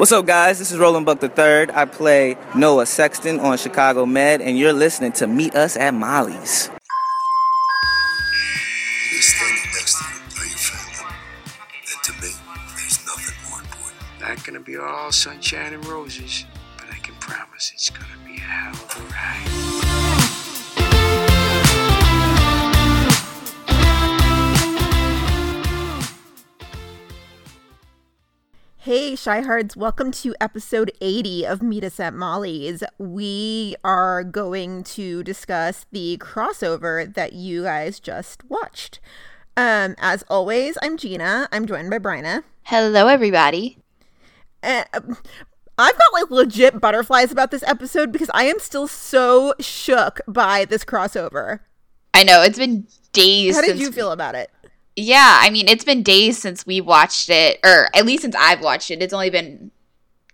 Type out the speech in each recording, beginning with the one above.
What's up, guys? This is Roland Buck III. I play Noah Sexton on Chicago Med, and you're listening to Meet Us at Molly's. standing next to you are your family. And to me, there's nothing more important. Not gonna be all sunshine and roses, but I can promise it's gonna be a hell of a ride. Hey, Shyhards, welcome to episode 80 of Meet Us at Molly's. We are going to discuss the crossover that you guys just watched. Um, as always, I'm Gina. I'm joined by Bryna. Hello, everybody. Uh, I've got like legit butterflies about this episode because I am still so shook by this crossover. I know it's been days. How did you feel about it? Yeah, I mean it's been days since we watched it, or at least since I've watched it. It's only been,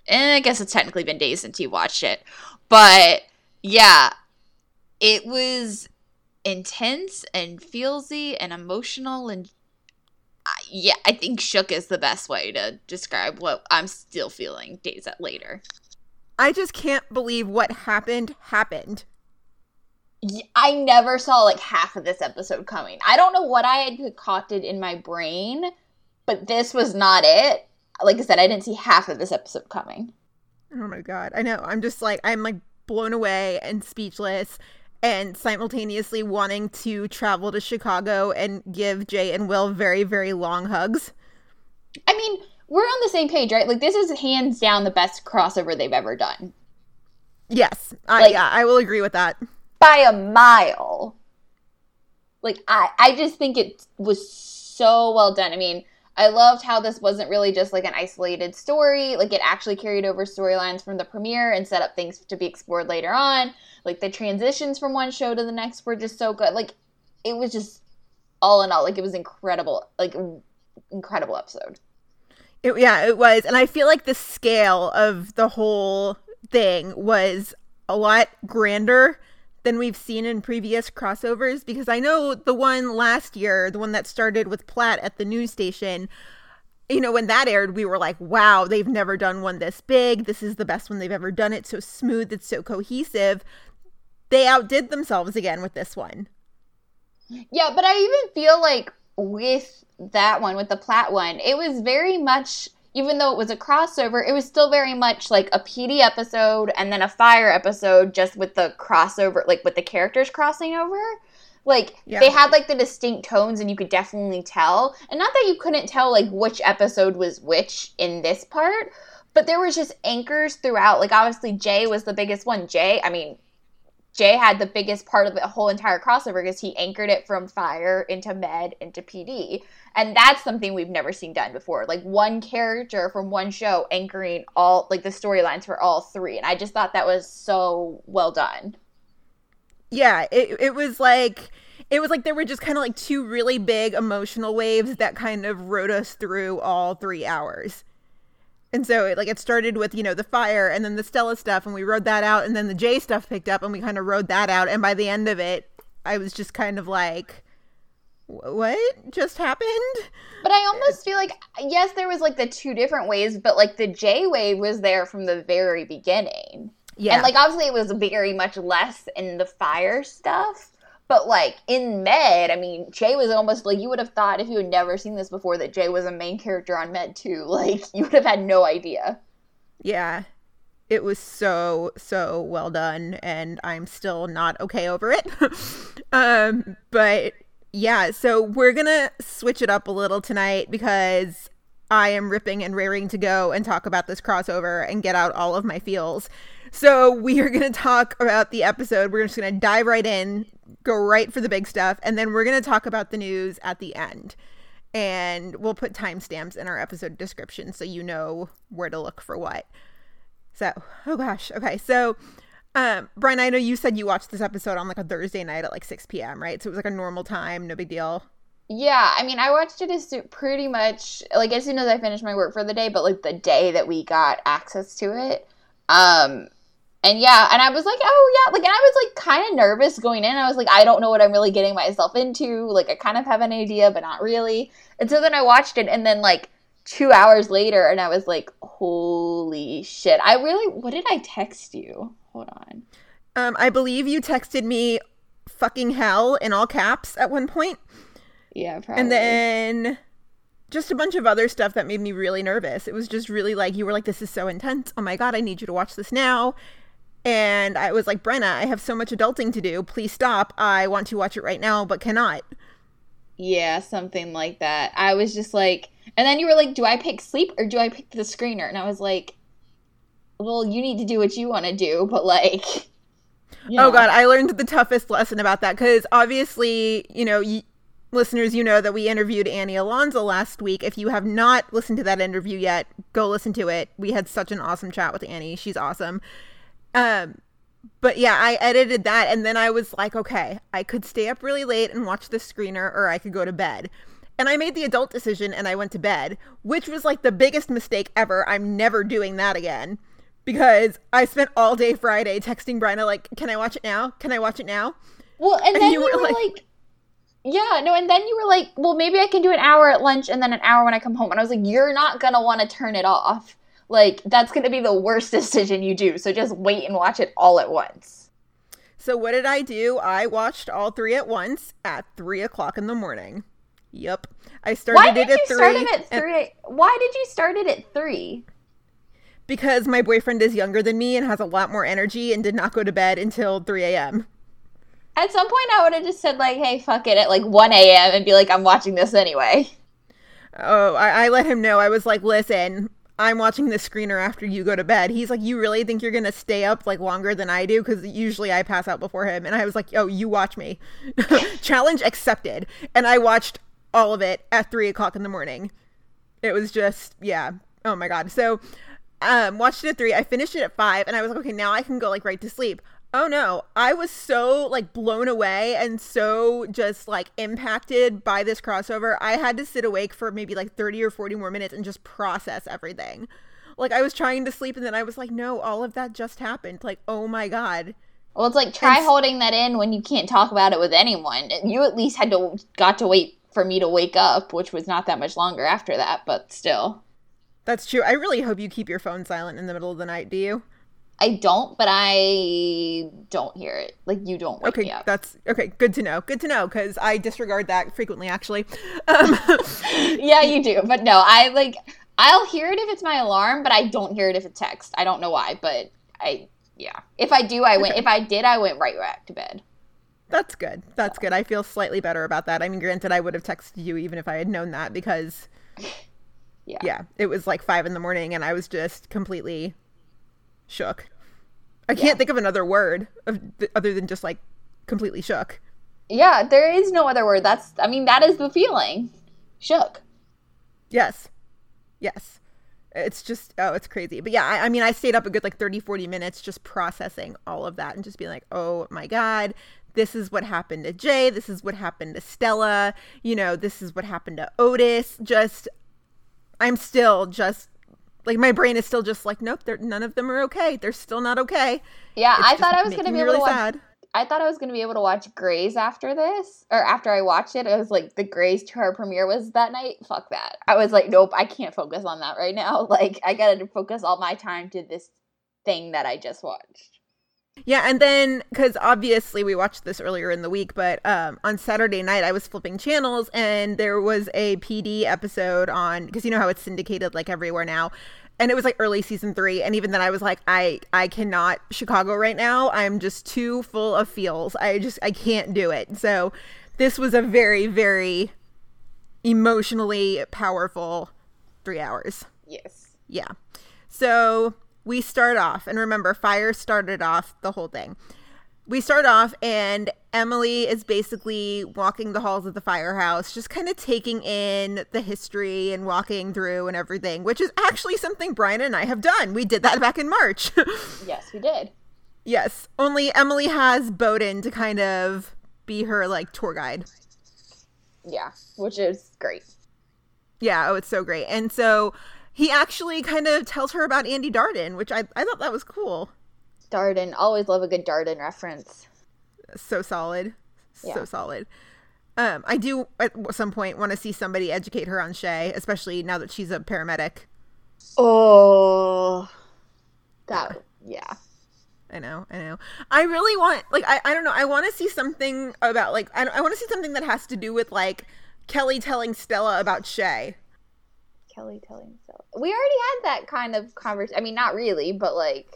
eh, I guess it's technically been days since you watched it, but yeah, it was intense and feelsy and emotional and I- yeah, I think shook is the best way to describe what I'm still feeling days later. I just can't believe what happened happened. I never saw like half of this episode coming. I don't know what I had concocted in my brain, but this was not it. Like I said, I didn't see half of this episode coming. Oh my god. I know. I'm just like I'm like blown away and speechless and simultaneously wanting to travel to Chicago and give Jay and Will very very long hugs. I mean, we're on the same page, right? Like this is hands down the best crossover they've ever done Yes. I, Like- yeah, I will agree with that. By a mile. Like I I just think it was so well done. I mean, I loved how this wasn't really just like an isolated story. Like it actually carried over storylines from the premiere and set up things to be explored later on. Like the transitions from one show to the next were just so good. Like it was just all in all, like it was incredible. Like incredible episode. It, yeah, it was. And I feel like the scale of the whole thing was a lot grander than we've seen in previous crossovers because I know the one last year, the one that started with Platt at the news station, you know, when that aired, we were like, wow, they've never done one this big. This is the best one they've ever done. It's so smooth, it's so cohesive. They outdid themselves again with this one. Yeah, but I even feel like with that one, with the Platt one, it was very much, even though it was a crossover, it was still very much like a PD episode and then a Fire episode, just with the crossover, like with the characters crossing over. Like Yeah. they had like the distinct tones, and you could definitely tell. And not that you couldn't tell like which episode was which in this part, but there was just anchors throughout. Like obviously Jay was the biggest one. Jay, I mean, Jay had the biggest part of the whole entire crossover because he anchored it from fire into med into PD. And that's something we've never seen done before. Like one character from one show anchoring all like the storylines for all three. And I just thought that was so well done. yeah it, it was like it was like there were just kind of like two really big emotional waves that kind of rode us through all three hours and so it like it started with you know the fire and then the stella stuff and we rode that out and then the j stuff picked up and we kind of rode that out and by the end of it i was just kind of like what just happened But I almost feel like yes, there was like the two different waves, but like the J wave was there from the very beginning. yeah And like obviously it was very much less in the fire stuff. But like in Med, I mean, Jay was almost like you would have thought if you had never seen this before that Jay was a main character on Med too. Like you would have had no idea. yeah it was so so well done and i'm still not okay over it um but yeah so we're gonna switch it up a little tonight because i am ripping and raring to go and talk about this crossover and get out all of my feels so we are gonna talk about the episode we're just gonna dive right in go right for the big stuff and then we're gonna talk about the news at the end and we'll put timestamps in our episode description so you know where to look for what so, oh gosh. Okay. So, um, Brian, I know you said you watched this episode on like a Thursday night at like 6 p.m., right? So it was like a normal time, no big deal. Yeah, I mean, I watched it as pretty much like as soon as I finished my work for the day, but like the day that we got access to it. Um, and yeah, and I was like, oh yeah, like, and I was like kind of nervous going in. I was like, I don't know what I'm really getting myself into. Like, I kind of have an idea, but not really. And so then I watched it, and then like two hours later, and I was like, holy shit. I really, what did I text you? Hold on. Um, I believe you texted me fucking hell in all caps at one point, Yeah, probably. and then just a bunch of other stuff that made me really nervous. It was just really like you were like, "This is so intense. Oh my god, I need you to watch this now." And I was like, "Brenna, I have so much adulting to do. Please stop. I want to watch it right now, but cannot." Yeah, something like that. I was just like, and then you were like, do I pick sleep or do I pick the screener? And I was like, well, you need to do what you want to do, but like, you Oh god, I learned the toughest lesson about that because obviously, you know, y- listeners, you know that we interviewed Annie Ilonzeh last week. If you have not listened to that interview yet, go listen to it. We had such an awesome chat with Annie. She's awesome. Um, but yeah, I edited that and then I was like, okay, I could stay up really late and watch the screener or I could go to bed. And I made the adult decision and I went to bed, which was like the biggest mistake ever. I'm never doing that again because I spent all day Friday texting Bryna like, "Can I watch it now? Can I watch it now?" Well, and And then you you, were were like- like, yeah, no, and then you were like, well, maybe I can do an hour at lunch and then an hour when I come home. And I was like, you're not gonna want to turn it off. Like, that's gonna be the worst decision you do. So just wait and watch it all at once. So what did I do? I watched all three at once at three o'clock in the morning. Yep, I started Why it did at you three start it at and- three? Why did you start it at three? because my boyfriend is younger than me and has a lot more energy and did not go to bed until three a.m. At some point, I would have just said like, "Hey, fuck it," at like one a.m. and be like, "I'm watching this anyway." Oh, I, I let him know. I was like, listen, I'm watching the screener after you go to bed. He's like, you really think you're gonna stay up like longer than I do? Because usually I pass out before him. And I was like, oh, you watch me. Challenge accepted. And I watched all of it at three o'clock in the morning. It was just, yeah. Oh my god. So, um, watched it at three. I finished it at five, and I was like, okay, now I can go like right to sleep. Oh no, I was so like blown away and so just like impacted by this crossover. I had to sit awake for maybe like 30 or 40 more minutes and just process everything. Like I was trying to sleep and then I was like, no, all of that just happened. Like, oh my god. Well, it's like try And- holding that in when you can't talk about it with anyone. You at least had to got to wait for me to wake up, which was not that much longer after that, but still. That's true. I really hope you keep your phone silent in the middle of the night, do you? I don't, but I don't hear it. Like you don't wake Okay, that's okay. Good to know. Good to know because I disregard that frequently, actually. Um, yeah, you do. But no, I like I'll hear it if it's my alarm, but I don't hear it if it's text. I don't know why, but I yeah. If I do, I went. If I did, I went right back to bed. That's good. That's good. I feel slightly better about that. I mean, granted, I would have texted you even if I had known that because, Yeah. yeah, it was like five in the morning and I was just completely shook. I can't think of another word of, other than just like completely shook. Yeah, there is no other word. That's I mean, that is the feeling. Shook. Yes. Yes. It's just, oh, it's crazy. But yeah, I, I mean, I stayed up a good like 30, 40 minutes just processing all of that and just being like, oh my God, this is what happened to Jay. This is what happened to Stella. You know, this is what happened to Otis. Just, I'm still just, like, my brain is still just like, nope, they're, none of them are okay. They're still not okay. Yeah, It's I thought I was gonna be me able to really watch sad. I thought I was going to be able to watch Grey's after this, or after I watched it. I was like, the Grey's tour premiere was that night. Fuck that. I was like, nope, I can't focus on that right now. Like, I got to focus all my time to this thing that I just watched. Yeah, and then because obviously we watched this earlier in the week, but um, on Saturday night I was flipping channels and there was a PD episode on because you know how it's syndicated like everywhere now, and it was like early season three, and even then I was like, I I cannot Chicago right now. I'm just too full of feels. I just I can't do it. So this was a very very emotionally powerful three hours. Yes. Yeah. So we start off, and remember, fire started off the whole thing. We start off, and Emily is basically walking the halls of the firehouse, just kind of taking in the history and walking through and everything, which is actually something Brian and I have done. We did that back in March. Yes, we did. yes. Only Emily has Bowden to kind of be her like tour guide. Yeah, which is great. Yeah, oh, it's so great. And so he actually kind of tells her about Andy Darden, which I, I thought that was cool. Darden, always love a good Darden reference. so solid so Yeah. solid Um, I do at some point want to see somebody educate her on Shay, especially now that she's a paramedic. Oh, that yeah. I know, I know. I really want, like, I, I don't know. I want to see something about, like, I, I want to see something that has to do with, like, Kelly telling Stella about Shay. Kelly telling Stella. We already had that kind of conversation. I mean, not really, but like.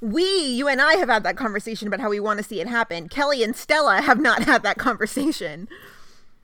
We, you and I have had that conversation about how we want to see it happen. Kelly and Stella have not had that conversation.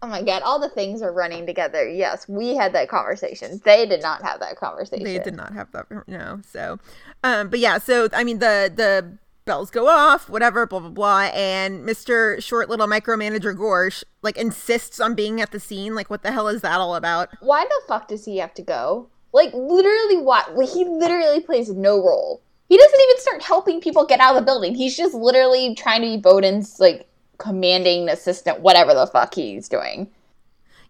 Oh my god, all the things are running together. Yes, we had that conversation. They did not have that conversation. They did not have that. No. So, um, but yeah. So I mean, the the bells go off, whatever, blah blah blah, and Mister Short Little Micromanager Gorsch like insists on being at the scene. Like, what the hell is that all about? Why the fuck does he have to go? Like, literally, what? He literally plays no role. He doesn't even start helping people get out of the building. He's just literally trying to be Bowden's like commanding assistant, whatever the fuck he's doing.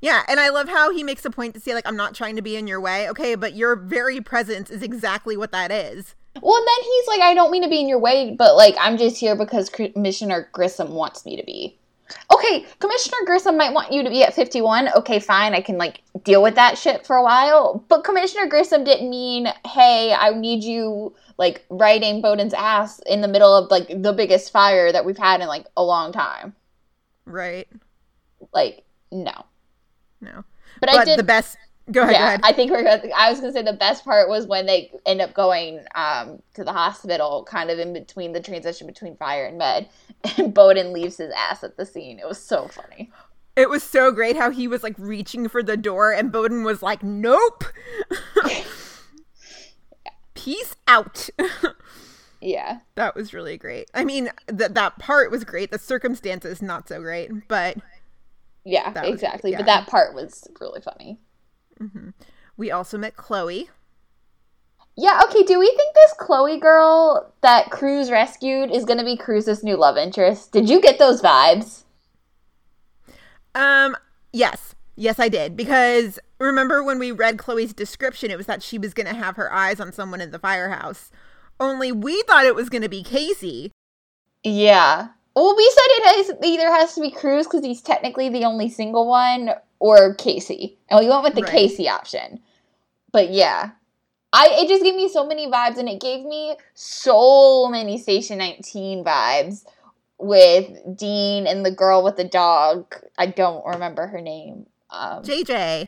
Yeah, and I love how he makes a point to say, like, I'm not trying to be in your way. Okay, but your very presence is exactly what that is. Well, and then he's like, I don't mean to be in your way, but like, I'm just here because Commissioner Grissom wants me to be. Okay, Commissioner Grissom might want you to be at 51. Okay, fine, I can like deal with that shit for a while. But Commissioner Grissom didn't mean, hey, I need you like riding Bowden's ass in the middle of like the biggest fire that we've had in like a long time. Right. Like, no. No. But, But, I did the best. Go ahead. yeah, go ahead. I think we're. Gonna, I was gonna say the best part was when they end up going um, to the hospital, kind of in between the transition between fire and med, and Bowden leaves his ass at the scene. It was so funny. It was so great how he was like reaching for the door and Bowden was like, nope. Peace out. Yeah, that was really great. I mean, that that part was great. The circumstances not so great, but yeah, That was- exactly. yeah. But that part was really funny. We also met Chloe. Yeah. Okay. Do we think this Chloe girl that Cruz rescued is gonna be Cruz's new love interest? Did you get those vibes? Um, yes. Yes, I did. Because remember when we read Chloe's description, it was that she was going to have her eyes on someone in the firehouse. Only we thought it was going to be Casey. Yeah. Well, we said it has, either has to be Cruz because he's technically the only single one, or Casey, and we went with the Right. Casey option. But yeah, I it just gave me so many vibes, and it gave me so many Station 19 vibes with Dean and the girl with the dog. I don't remember her name. Um, JJ.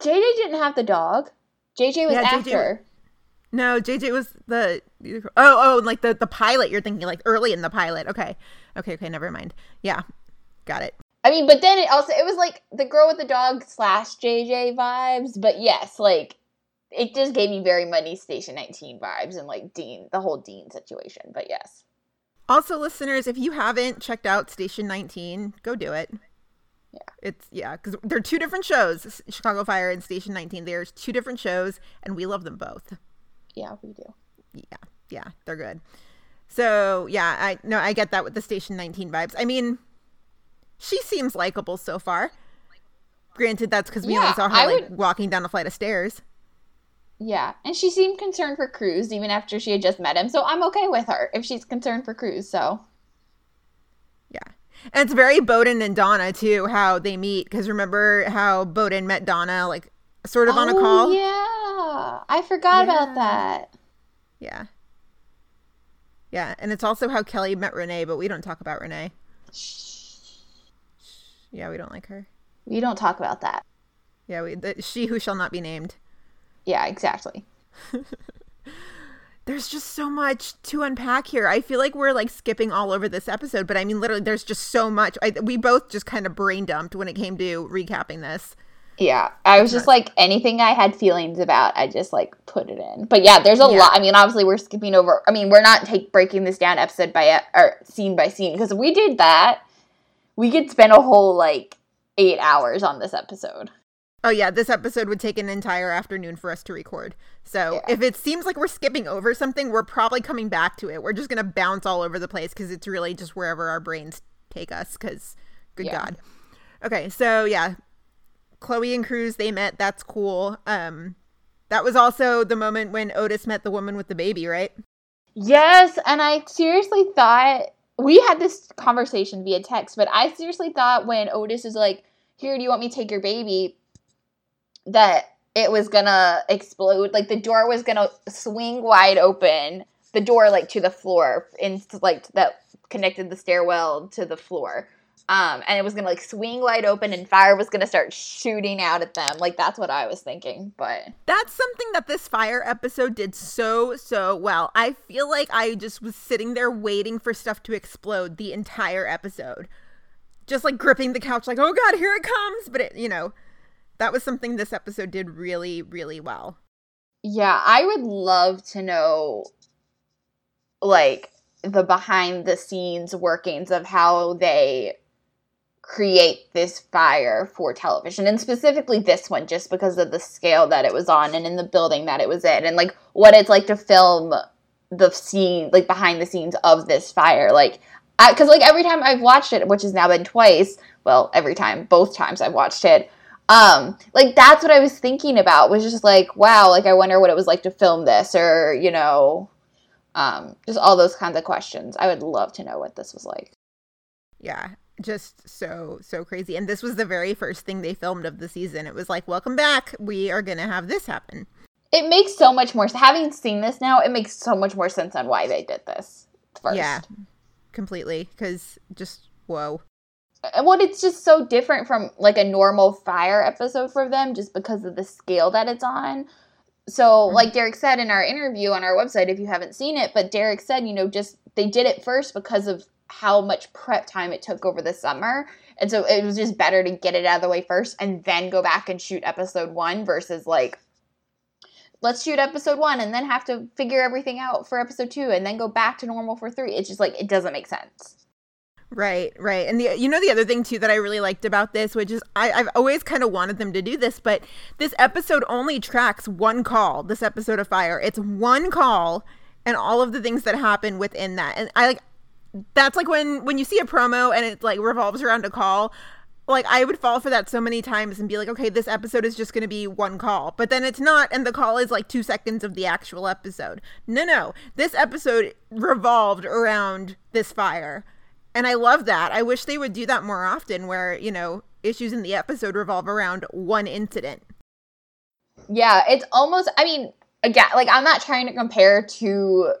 JJ didn't have the dog. JJ was Yeah, JJ after. No, JJ was the oh oh like the the pilot. You're thinking like early in the pilot. Okay, okay, okay. Never mind. Yeah, got it. I mean, but then it also it was like the girl with the dog slash JJ vibes. But yes, like it just gave me very Money Station 19 vibes and like Dean, the whole Dean situation. But yes, Also, listeners, if you haven't checked out Station 19, go do it. Yeah. It's yeah, because they're two different shows, Chicago Fire and Station 19. There's two different shows, and we love them both. Yeah, we do. yeah yeah they're good so yeah i no i get that with the station 19 vibes i mean she seems likable so far granted that's because we Yeah, only saw her I like would- walking down a flight of stairs Yeah, and she seemed concerned for Cruz even after she had just met him. So I'm okay with her if she's concerned for Cruz. So yeah and it's very bowden and donna too how they meet because remember how bowden met donna like sort of on a Oh, call Yeah, I forgot about that. yeah yeah and it's also how kelly met renee but we don't talk about renee yeah we don't like her We don't talk about that. yeah we the, she who shall not be named Yeah, exactly. there's just so much to unpack here. I feel like we're like skipping all over this episode, but I mean, literally, there's just so much. I, we both just kind of brain dumped when it came to recapping this. Yeah, I was just like anything I had feelings about, I just like put it in. But yeah, there's a Yeah. lot. I mean, obviously we're skipping over. I mean, we're not take breaking this down episode by or scene by scene because if we did that, we could spend a whole like eight hours on this episode. Oh yeah, this episode would take an entire afternoon for us to record. So Yeah. if it seems like we're skipping over something, we're probably coming back to it. We're just gonna bounce all over the place because it's really just wherever our brains take us. Because good Yeah. God. Okay, so yeah, Chloe and Cruz they met. That's cool. Um, that was also the moment when Otis met the woman with the baby, right? Yes, and I seriously thought we had this conversation via text, but I seriously thought when Otis is like, "Here, do you want me to take your baby?" that it was gonna explode. Like the door was gonna swing wide open. The door like to the floor, into like that connected the stairwell to the floor. Um, and it was gonna like swing wide open, and fire was gonna start shooting out at them. Like that's what I was thinking. But That's something that this fire episode did so, so well. I feel like I just was sitting there waiting for stuff to explode the entire episode. Just like gripping the couch, like, oh god, here it comes. But it, you know, that was something this episode did really, really well. yeah, I would love to know, like the behind the scenes workings of how they create this fire for television and specifically this one just because of the scale that it was on and in the building that it was in and like what it's like to film the scene like behind the scenes of this fire. Like because like every time i've watched it which has now been twice well every time both times i've watched it um like that's what i was thinking about was just like wow like i wonder what it was like to film this or you know um just all those kinds of questions. I would love to know what this was like. Yeah, just so, so crazy. And this was the very first thing they filmed of the season. It was like, welcome back. We are going to have this happen. it makes so much more having seen this now it makes so much more sense on why they did this first Yeah, completely. Because just, whoa. And what it's just so different from like a normal fire episode for them just because of the scale that it's on so mm-hmm. like derek said in our interview on our website if you haven't seen it but derek said you know just they did it first because of how much prep time it took over the summer and so it was just better to get it out of the way first and then go back and shoot episode one versus like let's shoot episode one and then have to figure everything out for episode two and then go back to normal for three it's just like it doesn't make sense Right, right. And the you know the other thing too that I really liked about this, which is I, I've always kind of wanted them to do this, but this episode only tracks one call, this episode of Fire. It's one call and all of the things that happen within that. And I like that's like when when you see a promo and it like revolves around a call like i would fall for that so many times and be like okay this episode is just going to be one call. But then it's not and the call is like two seconds of the actual episode. No no. This episode revolved around this fire. And i love that. I wish they would do that more often where you know issues in the episode revolve around one incident. Yeah, it's almost. I mean, again, like I'm not trying to compare to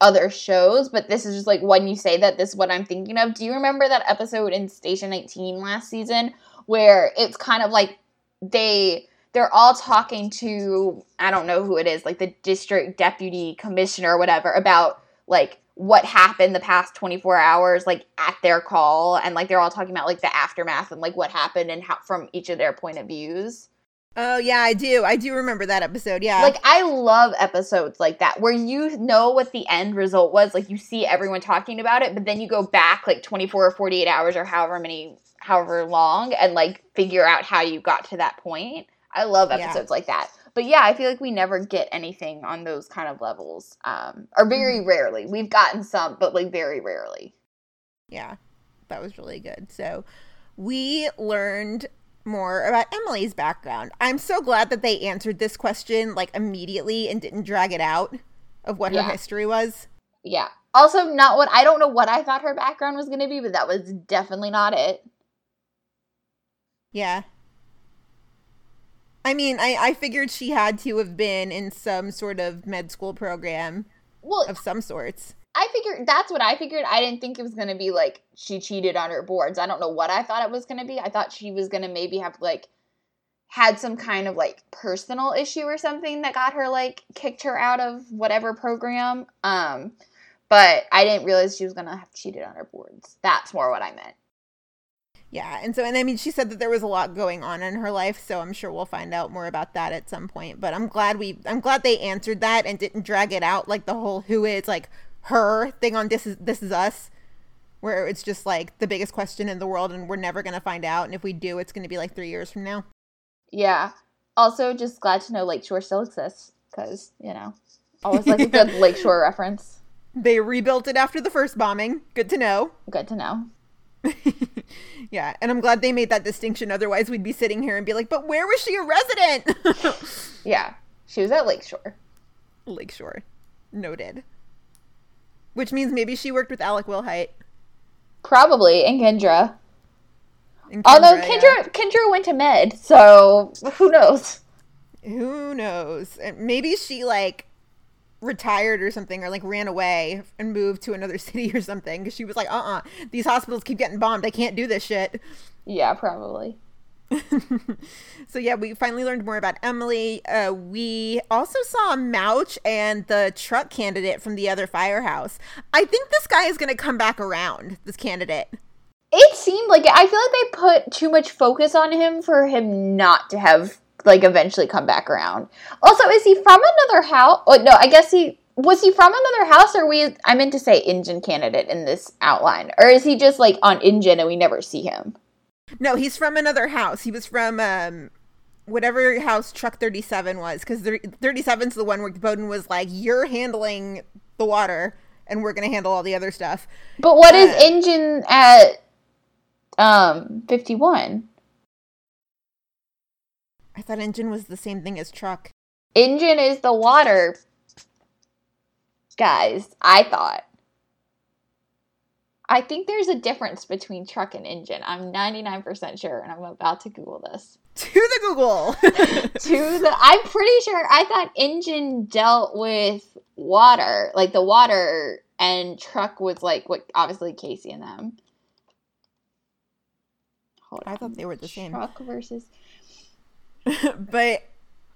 other shows, but this is just like when you say that, this is what I'm thinking of. Do you remember that episode in Station 19 last season where it's kind of like they they're all talking to I don't know who it is, like the district deputy commissioner or whatever about like what happened the past 24 hours like at their call and like they're all talking about like the aftermath and like what happened and how from each of their point of views. Oh yeah i do i do remember that episode yeah Like I love episodes like that where you know what the end result was, like you see everyone talking about it, but then you go back like 24 or 48 hours or however many however long and like figure out how you got to that point. I love Yeah. episodes like that. But yeah, I feel like we never get anything on those kind of levels. Um or very rarely. We've gotten some, but like very rarely. yeah that was really good so we learned more about emily's background i'm so glad that they answered this question like immediately and didn't drag it out of what Yeah. her history was Yeah. Also not what I don't know what I thought her background was going to be, but that was definitely not it. yeah i mean I, I figured she had to have been in some sort of med school program Well, of some sorts I figured that's what I figured. I didn't think it was going to be like she cheated on her boards. I don't know what I thought it was going to be. I thought she was going to maybe have like had some kind of like personal issue or something that got her like kicked her out of whatever program. Um but I didn't realize she was going to have cheated on her boards. That's more what I meant. yeah and so and i mean she said that there was a lot going on in her life so i'm sure we'll find out more about that at some point but i'm glad we i'm glad they answered that and didn't drag it out like the whole who is like her thing on this is this is us where it's just like the biggest question in the world and we're never going to find out and if we do it's going to be like 3 years from now Yeah. Also just glad to know Lakeshore still exists cuz, you know, always like a good Lakeshore reference. they rebuilt it after the first bombing good to know Good to know. yeah and i'm glad they made that distinction otherwise we'd be sitting here and be like but where was she a resident Yeah. She was at Lakeshore. lakeshore noted which means maybe she worked with alec wilhite Probably, and Kendra. And Although Kendra, Kendra, yeah. Kendra went to med, so who knows? Who knows? Maybe she like retired or something, or like ran away and moved to another city or something. Because she was like, "Uh, uh these hospitals keep getting bombed. I can't do this shit." Yeah, probably. So yeah, we finally learned more about Emily. Uh, we also saw Mouch and the truck candidate from the other firehouse. I think this guy is going to come back around. This candidate. It seemed like I feel like they put too much focus on him for him not to have like eventually come back around. Also, is he from another house? Oh, no, I guess he was he from another house, or we? I meant to say engine candidate in this outline, or is he just like on engine and we never see him? No, he's from another house. He was from um, whatever house Truck Thirty Seven was, because Thirty Seven's the one where Bowden was like, "You're handling the water, and we're going to handle all the other stuff." But what is Uh. engine at um fifty one? I thought engine was the same thing as truck. Engine is the water guys. I thought. I think there's a difference between truck and engine. I'm 99% sure, and I'm about to Google this. To the Google. to the I'm pretty sure I thought engine dealt with water, like the water and truck was like what obviously Casey and them. Hold I on. thought they were the same. Truck versus but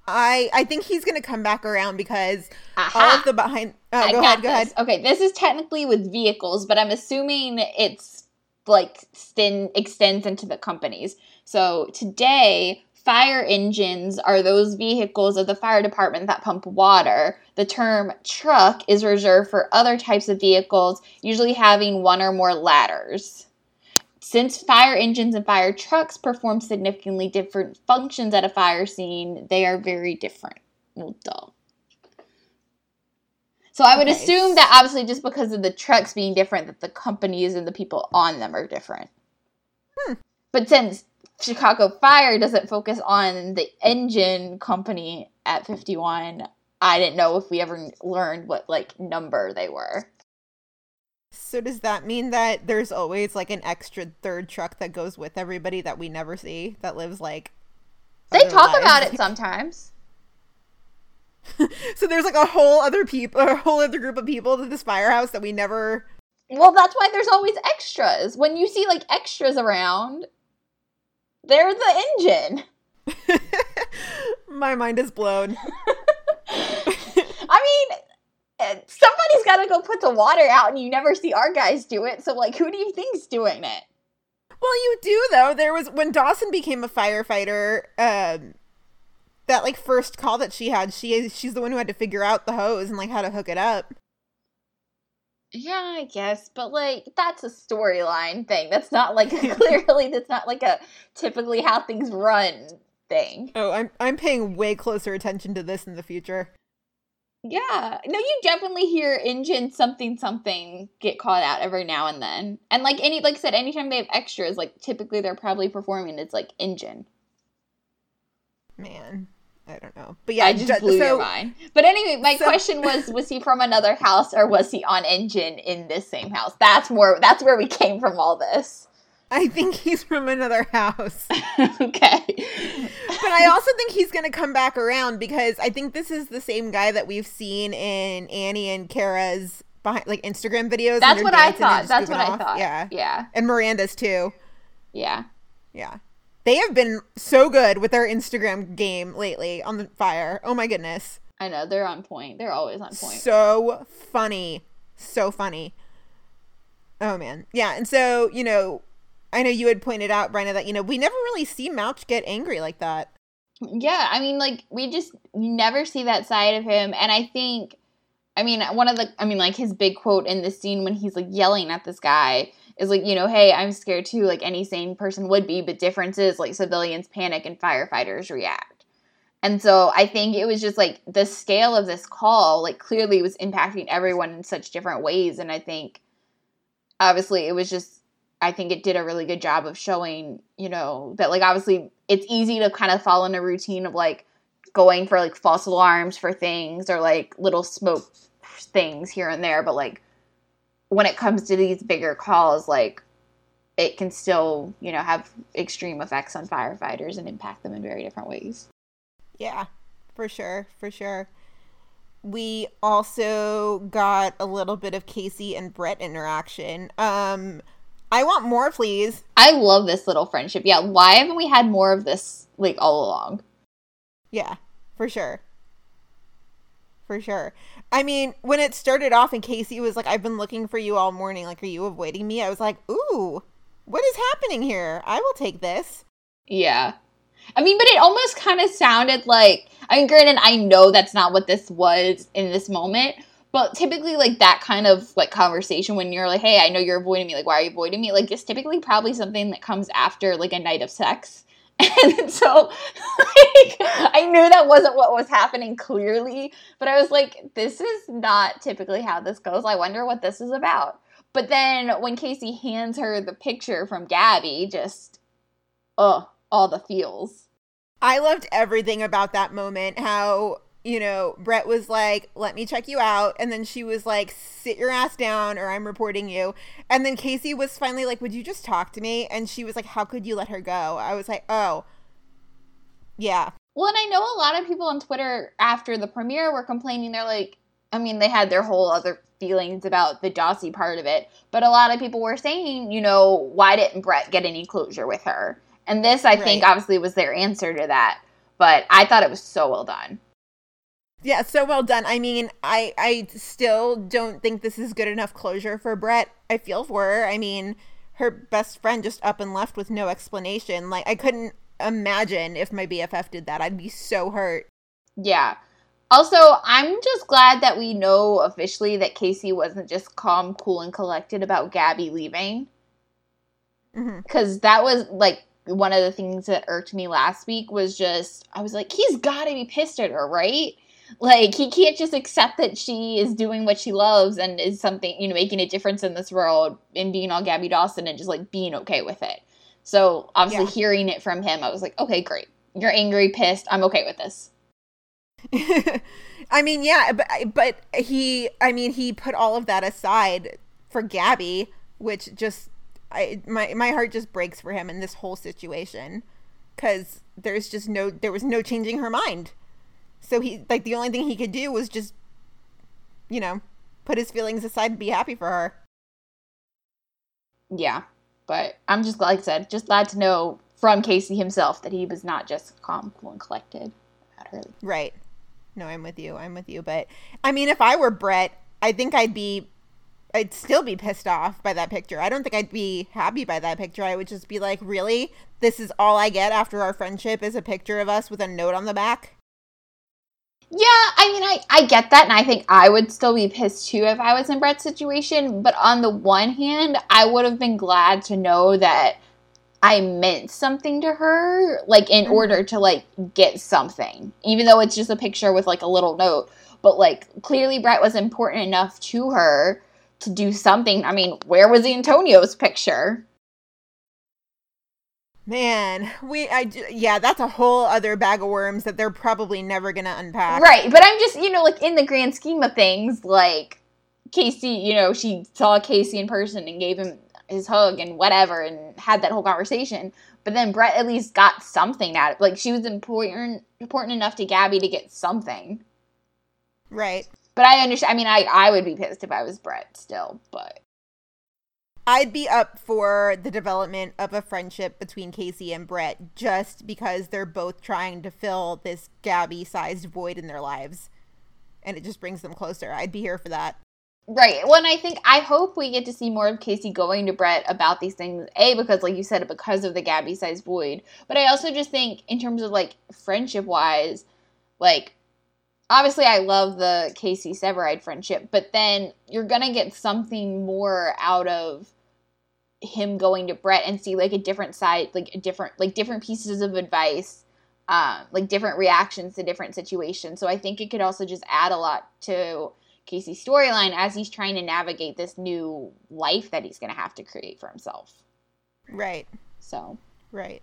I I think he's gonna come back around because all of the behind. Oh, go ahead, go this. ahead. Okay, this is technically with vehicles, but I'm assuming it's like stin- extends into the companies. So today, fire engines are those vehicles of the fire department that pump water. The term truck is reserved for other types of vehicles, usually having one or more ladders. Since fire engines and fire trucks perform significantly different functions at a fire scene, they are very different. Well, duh. So I would Okay. assume that obviously just because of the trucks being different, that the companies and the people on them are different. Hmm. But since Chicago Fire doesn't focus on the engine company at 51, I didn't know if we ever learned what like number they were. So does that mean that there's always like an extra third truck that goes with everybody that we never see that lives like? They talk about it sometimes. so there's like a whole other people, a whole other group of people to this firehouse that we never. Well, that's why there's always extras. When you see like extras around, they're the engine. My mind is blown. I mean, somebody's got to go put the water out, and you never see our guys do it. So, like, who do you think's doing it? Well, you do though. There was when Dawson became a firefighter. Um, that like first call that she had, she is she's the one who had to figure out the hose and like how to hook it up. Yeah, I guess, but like that's a storyline thing. That's not like clearly that's not like a typically how things run thing. Oh, I'm I'm paying way closer attention to this in the future. Yeah. No, you definitely hear engine something something get called out every now and then. And like any like I said, anytime they have extras, like typically they're probably performing it's like engine. Man, I don't know, but yeah, I just ju- blew so your mind. But anyway, my so- question was was he from another house or was he on engine in this same house? That's more that's where we came from all this. I think he's from another house. okay. but I also think he's going to come back around because I think this is the same guy that we've seen in Annie and Kara's behind like Instagram videos. That's what I thought. That's what I thought. Yeah, Yeah. and Miranda's too. Yeah. Yeah. They have been so good with their Instagram game lately on the fire. Oh my goodness. I know they're on point. They're always on point. So funny. So funny. Oh man. Yeah, and so, you know, I know you had pointed out, Brenna, that, you know, we never really see Mouch get angry like that. Yeah, I mean, like we just never see that side of him, and I think, I mean, one of the, I mean, like his big quote in the scene when he's like yelling at this guy is like, you know, hey, I'm scared too, like any sane person would be, but difference is like civilians panic and firefighters react. And so I think it was just like the scale of this call, like clearly was impacting everyone in such different ways, and I think, obviously, it was just I think it did a really good job of showing, you know, that like obviously it's easy to kind of fall in a routine of like going for like false alarms for things or like little smoke things here and there, but like when it comes to these bigger calls, like it can still, you know, have extreme effects on firefighters and impact them in very different ways. Yeah, for sure, for sure. We also got a little bit of Casey and Brett interaction. Um, I want more, please. I love this little friendship. Yeah, why haven't we had more of this like all along? Yeah, for sure. For sure. I mean, when it started off and Casey was like, I've been looking for you all morning. Like, are you avoiding me? I was like, ooh, what is happening here? I will take this. Yeah. I mean, but it almost kind of sounded like, I mean, granted, I know that's not what this was in this moment, but typically, like that kind of like conversation when you're like, hey, I know you're avoiding me. Like, why are you avoiding me? Like, it's typically probably something that comes after like a night of sex. And so, like, I knew that wasn't what was happening clearly, but I was like, this is not typically how this goes. I wonder what this is about. But then when Casey hands her the picture from Gabby, just, oh, all the feels. I loved everything about that moment. How, you know, Brett was like, let me check you out. And then she was like, sit your ass down or I'm reporting you. And then Casey was finally like, would you just talk to me? And she was like, how could you let her go? I was like, oh, yeah. Well, and I know a lot of people on Twitter after the premiere were complaining. They're like, I mean, they had their whole other feelings about the Dawsey part of it, but a lot of people were saying, you know, why didn't Brett get any closure with her? And this, I right. think, obviously was their answer to that. But I thought it was so well done. Yeah, so well done. I mean, I I still don't think this is good enough closure for Brett. I feel for her. I mean, her best friend just up and left with no explanation. Like I couldn't imagine if my BFF did that. I'd be so hurt. Yeah. Also, I'm just glad that we know officially that Casey wasn't just calm, cool, and collected about Gabby leaving. Because mm-hmm. that was like one of the things that irked me last week was just I was like, he's got to be pissed at her, right? Like he can't just accept that she is doing what she loves and is something you know making a difference in this world and being all Gabby Dawson and just like being okay with it. So obviously, yeah. hearing it from him, I was like, okay, great. You're angry, pissed. I'm okay with this. I mean, yeah, but but he, I mean, he put all of that aside for Gabby, which just, I my my heart just breaks for him in this whole situation, because there's just no, there was no changing her mind. So he, like, the only thing he could do was just, you know, put his feelings aside and be happy for her. Yeah, but I'm just like I said, just glad to know from Casey himself that he was not just calm, cool, and collected about her. Right. No, I'm with you. I'm with you. But I mean, if I were Brett, I think I'd be, I'd still be pissed off by that picture. I don't think I'd be happy by that picture. I would just be like, really? This is all I get after our friendship is a picture of us with a note on the back? Yeah, I mean, I, I get that, and I think I would still be pissed too if I was in Brett's situation. But on the one hand, I would have been glad to know that I meant something to her, like in mm-hmm. order to like get something, even though it's just a picture with like a little note. But like clearly, Brett was important enough to her to do something. I mean, where was Antonio's picture? Man, we I yeah, that's a whole other bag of worms that they're probably never going to unpack. Right, but I'm just, you know, like in the grand scheme of things, like Casey, you know, she saw Casey in person and gave him his hug and whatever and had that whole conversation. But then Brett at least got something out of it. Like she was important important enough to Gabby to get something. Right. But I understand I mean I I would be pissed if I was Brett still, but I'd be up for the development of a friendship between Casey and Brett just because they're both trying to fill this Gabby sized void in their lives. And it just brings them closer. I'd be here for that. Right. Well, and I think I hope we get to see more of Casey going to Brett about these things. A, because like you said, because of the Gabby sized void. But I also just think in terms of like friendship wise, like obviously I love the Casey Severide friendship, but then you're gonna get something more out of him going to Brett and see like a different side, like a different like different pieces of advice, um, like different reactions to different situations. So I think it could also just add a lot to Casey's storyline as he's trying to navigate this new life that he's gonna have to create for himself. Right. So. Right.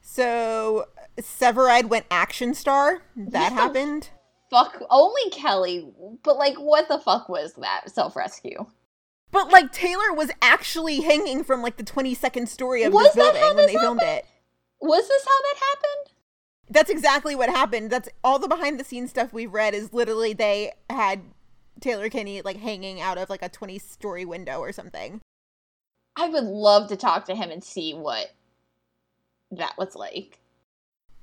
So Severide went action star. That happened. Fuck only Kelly. But like what the fuck was that self rescue? But like Taylor was actually hanging from like the 22nd story of Was this that building when this they filmed happened? it. Was this how that happened? That's exactly what happened. That's all the behind the scenes stuff we've read is literally they had Taylor Kinney like hanging out of like a 20 story window or something. I would love to talk to him and see what that was like.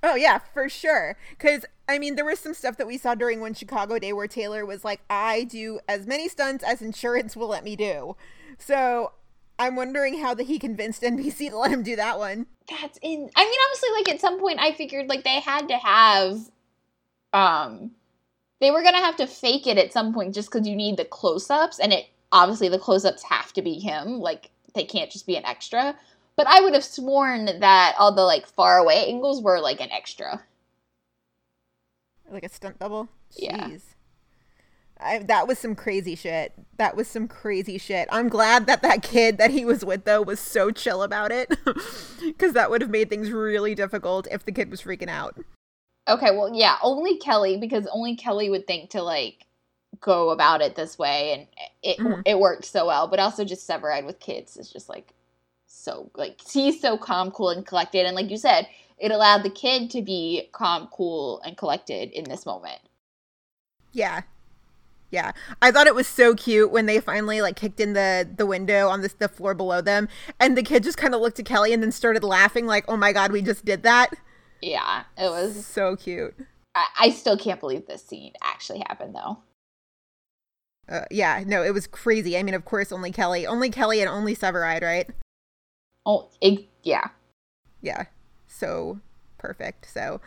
Oh yeah, for sure. Cuz I mean there was some stuff that we saw during one Chicago day where Taylor was like I do as many stunts as insurance will let me do. So I'm wondering how that he convinced NBC to let him do that one. That's in. I mean, honestly, like at some point, I figured like they had to have, um, they were gonna have to fake it at some point just because you need the close-ups, and it obviously the close-ups have to be him. Like they can't just be an extra. But I would have sworn that all the like far away angles were like an extra. Like a stunt double? Yeah. Jeez. I, that was some crazy shit. That was some crazy shit. I'm glad that that kid that he was with though was so chill about it, because that would have made things really difficult if the kid was freaking out. Okay, well, yeah, only Kelly because only Kelly would think to like go about it this way, and it Mhm. it worked so well. But also, just Severide with kids is just like so like he's so calm, cool, and collected, and like you said, it allowed the kid to be calm, cool, and collected in this moment. Yeah. Yeah. I thought it was so cute when they finally like kicked in the the window on this the floor below them and the kid just kind of looked at Kelly and then started laughing like, "Oh my god, we just did that." Yeah, it was. So cute. I, I still can't believe this scene actually happened though. Uh, yeah, no, it was crazy. I mean, of course, only Kelly, only Kelly and only Severide, right? Oh, it, yeah. yeah so perfect so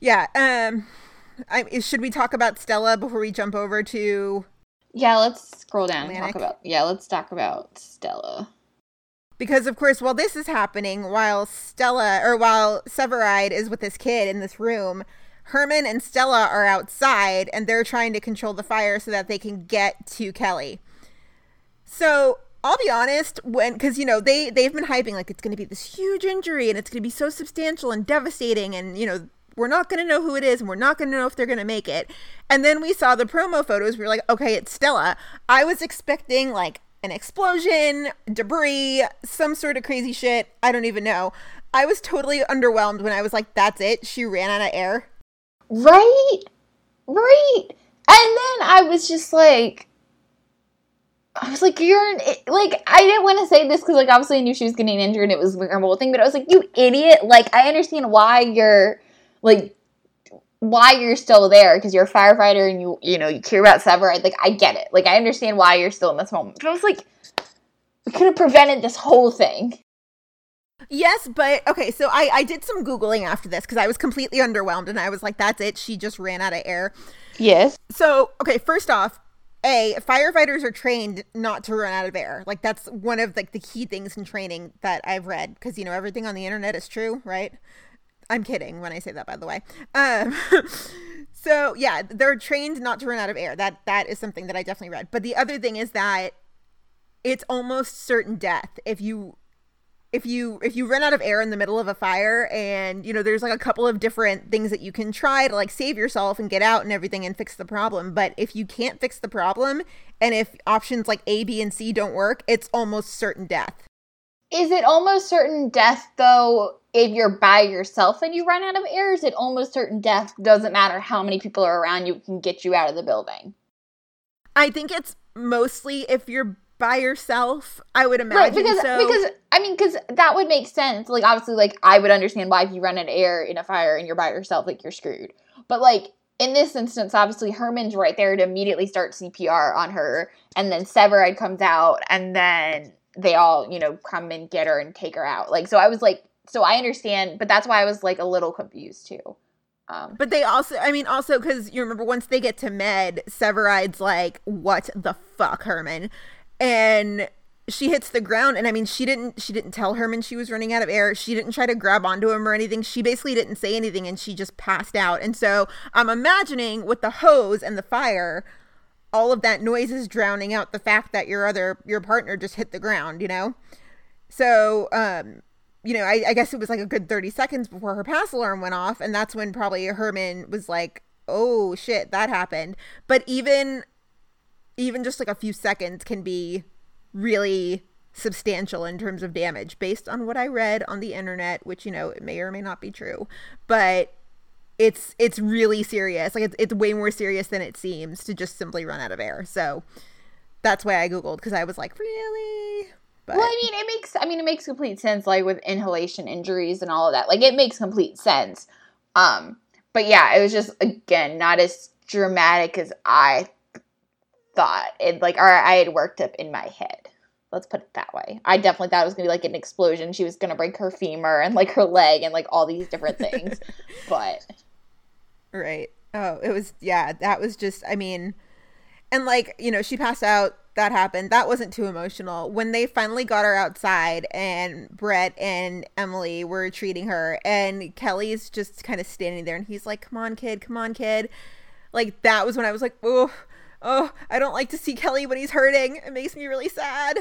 yeah um I, should we talk about stella before we jump over to Yeah, let's scroll down and Atlantic. talk about. Yeah, let's talk about Stella. because of course while this is happening while stella or while severide is with this kid in this room herman and stella are outside and they're trying to control the fire so that they can get to kelly so I'll be honest, when because you know they they've been hyping like it's going to be this huge injury and it's going to be so substantial and devastating, and you know we're not going to know who it is and we're not going to know if they're going to make it. And then we saw the promo photos. We were like, okay, it's Stella. I was expecting like an explosion, debris, some sort of crazy shit. I don't even know. I was totally underwhelmed when I was like, that's it. She ran out of air. Right? Right. And then I was just like, I was like, you're an, like, I didn't want to say this because, like, obviously I knew she was getting injured and it was a whole thing, but I was like, you idiot. Like, I understand why you're, like, why you're still there because you're a firefighter and you, you know, you care about Severide. Like, I get it. Like, I understand why you're still in this moment. But I was like, we could have prevented this whole thing. Yes, but okay, so I, I did some Googling after this because I was completely underwhelmed and I was like, that's it. She just ran out of air. Yes. So, okay, first off, A, firefighters are trained not to run out of air. Like, that's one of like the key things in training that I've read because, you know, everything on the internet is true, right? I'm kidding when I say that, by the way. Um, so yeah, they're trained not to run out of air. That that is something that I definitely read. But the other thing is that it's almost certain death if you if you if you run out of air in the middle of a fire and you know there's like a couple of different things that you can try to like save yourself and get out and everything and fix the problem but if you can't fix the problem and if options like a b and c don't work it's almost certain death Is it almost certain death though if you're by yourself and you run out of air? Is it almost certain death doesn't matter how many people are around you can get you out of the building? i think it's mostly if you're by yourself i would imagine Right, because so because I mean because that would make sense. Like obviously like I would understand why if you run of air in a fire and you're by yourself like you're screwed. But like in this instance, obviously Herman's right there to immediately start CPR on her, and then Severide comes out, and then they all you know come and get her and take her out. Like so, I was like, so I understand, but that's why I was like a little confused too. Um, But they also, I mean, also because you remember once they get to Med, Severide's like, "What the fuck, Herman?" And she hits the ground, and I mean, she didn't, she didn't tell Herman she was running out of air. She didn't try to grab onto him or anything. She basically didn't say anything, and she just passed out. And so I'm imagining with the hose and the fire, all of that noise is drowning out the fact that your other, your partner just hit the ground. You know, so um you know, I, I guess it was like a good 30 seconds before her pass alarm went off. And that's when probably Herman was like, oh shit, that happened. But even, even just like a few seconds can be really substantial in terms of damage based on what I read on the internet, which you know it may or may not be true, but it's it's really serious. Like it's it's way more serious than it seems to just simply run out of air. So that's why I googled because I was like, really. But, Well, I mean, it makes I mean it makes complete sense like with inhalation injuries and all of that. Like it makes complete sense. Um, but yeah, it was just again not as dramatic as I thought. It like or I had worked up in my head. Let's put it that way. I definitely thought it was gonna be like an explosion. She was gonna break her femur and like her leg and like all these different things. but Right. Oh, it was yeah, that was just I mean and like, you know, she passed out, that happened. That wasn't too emotional. When they finally got her outside and Brett and Emily were treating her and Kelly's just kind of standing there and he's like, "Come on, kid. Come on, kid." Like that was when I was like, "Oh, oh, I don't like to see Kelly when he's hurting. It makes me really sad."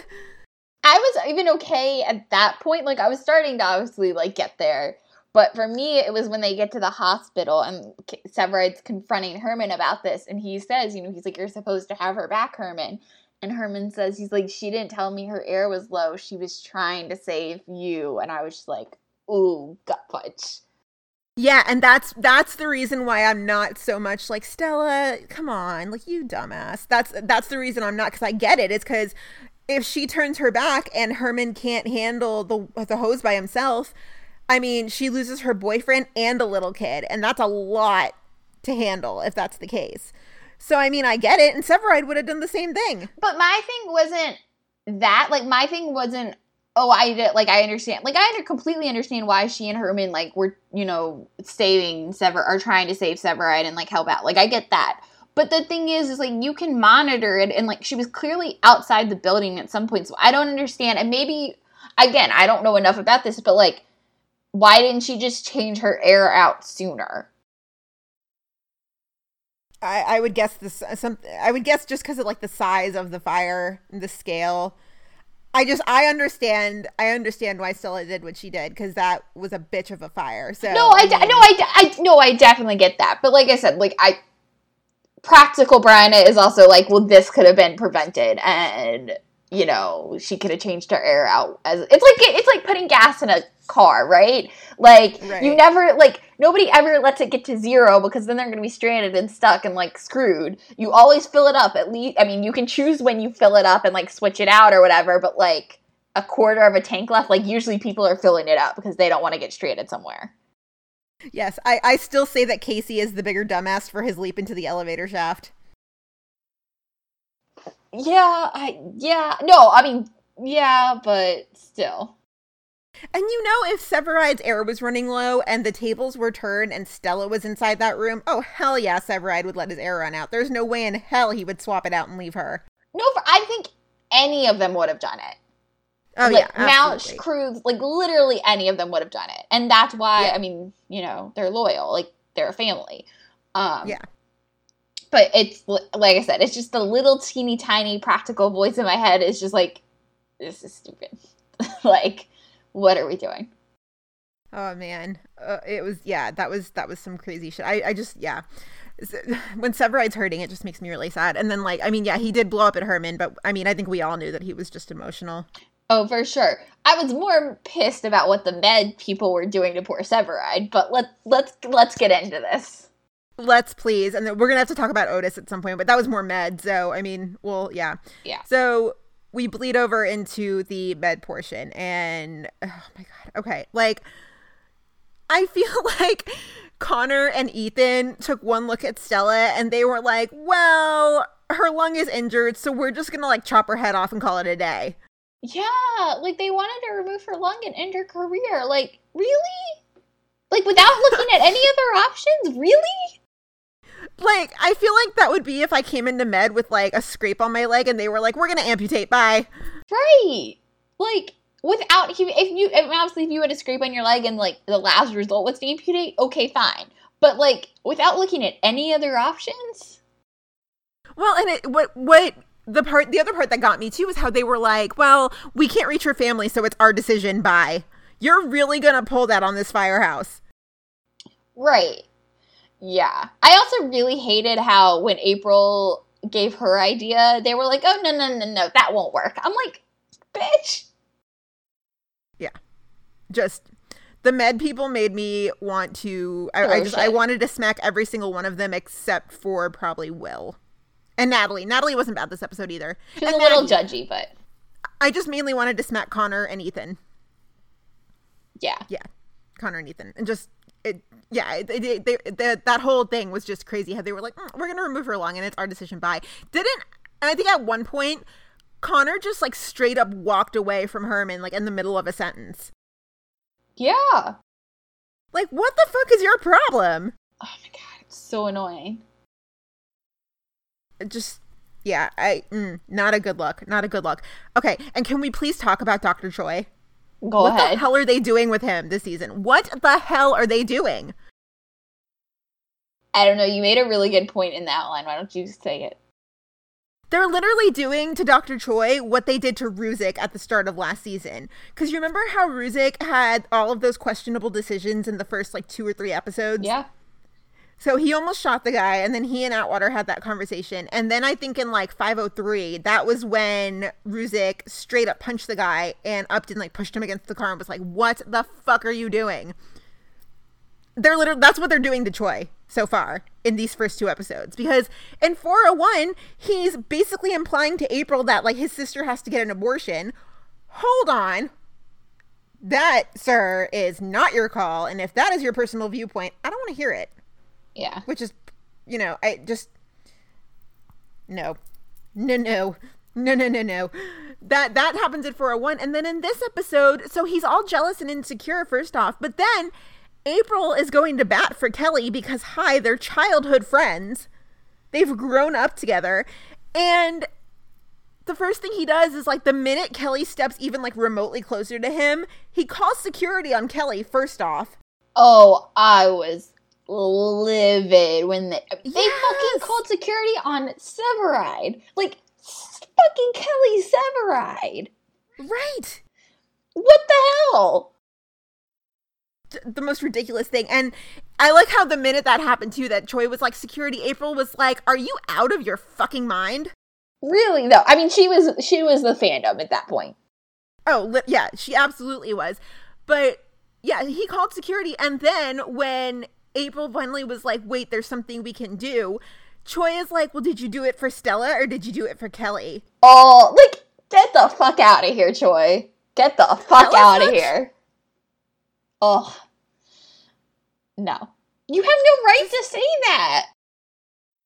I was even okay at that point. Like I was starting to obviously like get there. But for me, it was when they get to the hospital and Severide's confronting Herman about this, and he says, you know, he's like, "You're supposed to have her back, Herman." And Herman says, he's like, "She didn't tell me her air was low. She was trying to save you." And I was just like, "Ooh, gut punch." Yeah, and that's that's the reason why I'm not so much like Stella. Come on, like you dumbass. That's that's the reason I'm not because I get it. It's because if she turns her back and Herman can't handle the the hose by himself, I mean, she loses her boyfriend and a little kid, and that's a lot to handle if that's the case. So I mean, I get it, and Severide would have done the same thing. But my thing wasn't that. Like my thing wasn't. Oh, I did. Like I understand. Like I under, completely understand why she and Herman like were you know saving Sever are trying to save Severide and like help out. Like I get that. But the thing is, is like you can monitor it, and like she was clearly outside the building at some point. So I don't understand. And maybe again, I don't know enough about this, but like, why didn't she just change her air out sooner? I, I would guess this some I would guess just because of like the size of the fire, the scale. I just I understand I understand why Stella did what she did because that was a bitch of a fire. So No, I, de- mean, no, I, I, no, I definitely get that. But like I said, like I, practical Brianna is also like, well, this could have been prevented, and you know, she could have changed her air out as it's like it's like putting gas in a car, right? Like you never like nobody ever lets it get to zero because then they're going to be stranded and stuck and like screwed. You always fill it up at least. I mean, you can choose when you fill it up and like switch it out or whatever, but like a quarter of a tank left, like usually people are filling it up because they don't want to get stranded somewhere. Yes, I I still say that Casey is the bigger dumbass for his leap into the elevator shaft. Yeah, I yeah. No, I mean, yeah, but still. And you know, if Severide's air was running low and the tables were turned and Stella was inside that room, oh hell yeah, Severide would let his air run out. There's no way in hell he would swap it out and leave her. No, I think any of them would have done it. Oh like yeah, Mouch. Cruz, like literally any of them would have done it, and that's why Yeah. I mean, you know, they're loyal, like they're a family. Um, Yeah. But it's like I said, it's just the little teeny tiny practical voice in my head is just like, this is stupid. like, what are we doing? Oh man, uh, it was yeah. That was that was some crazy shit. I I just yeah. When Severide's hurting, it just makes me really sad. And then like I mean yeah, he did blow up at Herman, but I mean I think we all knew that he was just emotional. Oh, for sure. I was more pissed about what the med people were doing to poor Severide, but let's let's let's get into this. Let's please, and then we're gonna have to talk about Otis at some point. But that was more med, so I mean, well, yeah, Yeah. So we bleed over into the med portion, and oh my god, okay, like I feel like Connor and Ethan took one look at Stella, and they were like, "Well, her lung is injured, so we're just gonna like chop her head off and call it a day." Yeah, like they wanted to remove her lung and end her career. Like, really? Like without looking at any other options? Really? Like, I feel like that would be if I came into med with like a scrape on my leg, and they were like, "We're gonna amputate." Bye. Right. Like without if you if you I mean, obviously if you had a scrape on your leg and like the last result was to amputate, okay, fine. But like without looking at any other options? Well, and it, what what the part the other part that got me too was how they were like, "Well, we can't reach her family, so it's our decision." Bye. You're really gonna pull that on this firehouse? Right. Yeah. I also really hated how when April gave her idea, they were like, "Oh no, no, no, no, that won't work." I'm like, bitch. Yeah. Just the med people made me want to I, oh, I Oh, just I wanted to smack every single one of them except for probably Will. And Natalie. Natalie wasn't bad this episode either. She was And a little Maggie. judgy, but I just mainly wanted to smack Connor and Ethan. yeah. Yeah. Connor and Ethan. And just it yeah, it, it, they, the, that whole thing was just crazy how they were like, "Mm, we're to remove her along and it's our decision bye. Didn't and I think at one point Connor just like straight up walked away from Herman like in the middle of a sentence. Yeah. Like what the fuck is your problem? Oh my god, it's so annoying. Just yeah i mm, not a good look not a good look okay and can we please talk about dr choi Go what ahead. the hell are they doing with him this season what the hell are they doing I don't know. You made a really good point in the outline. Why don't you say it? they're literally doing to dr choi what they did to ruzek at the start of last season because you remember how ruzek had all of those questionable decisions in the first like two or three episodes Yeah. So he almost shot the guy, and then he and Atwater had that conversation. And then I think in like 503, that was when Ruzek straight up punched the guy, and Upton like pushed him against the car and was like, "What the fuck are you doing?" They're literally that's what they're doing to Choi so far in these first two episodes. Because in 401, he's basically implying to April that like his sister has to get an abortion. Hold on. That, sir, is not your call. And if that is your personal viewpoint, I don't want to hear it Yeah. which is you know i just no. No no. No no no no. That that happens at 401 and then in this episode so he's all jealous and insecure first off but then april is going to bat for kelly because hi they're childhood friends. They've grown up together. And the first thing he does is like the minute kelly steps even like remotely closer to him he calls security on kelly first off. Oh, I was livid when they they Yes. fucking called security on Severide. Like fucking Kelly Severide. right What the hell? the most ridiculous thing. And I like how the minute that happened too, that Choi was like, security April was like, Are you out of your fucking mind? Really though? I mean, she was she was the fandom at that point. Oh, li- yeah, she absolutely was. But yeah, he called security. And then when April finally was like, Wait, there's something we can do, Choi is like, Well, did you do it for Stella or did you do it for Kelly? Oh, like get the fuck out of here, Choi. Get the fuck out of here. Oh. No. You have no right to say that.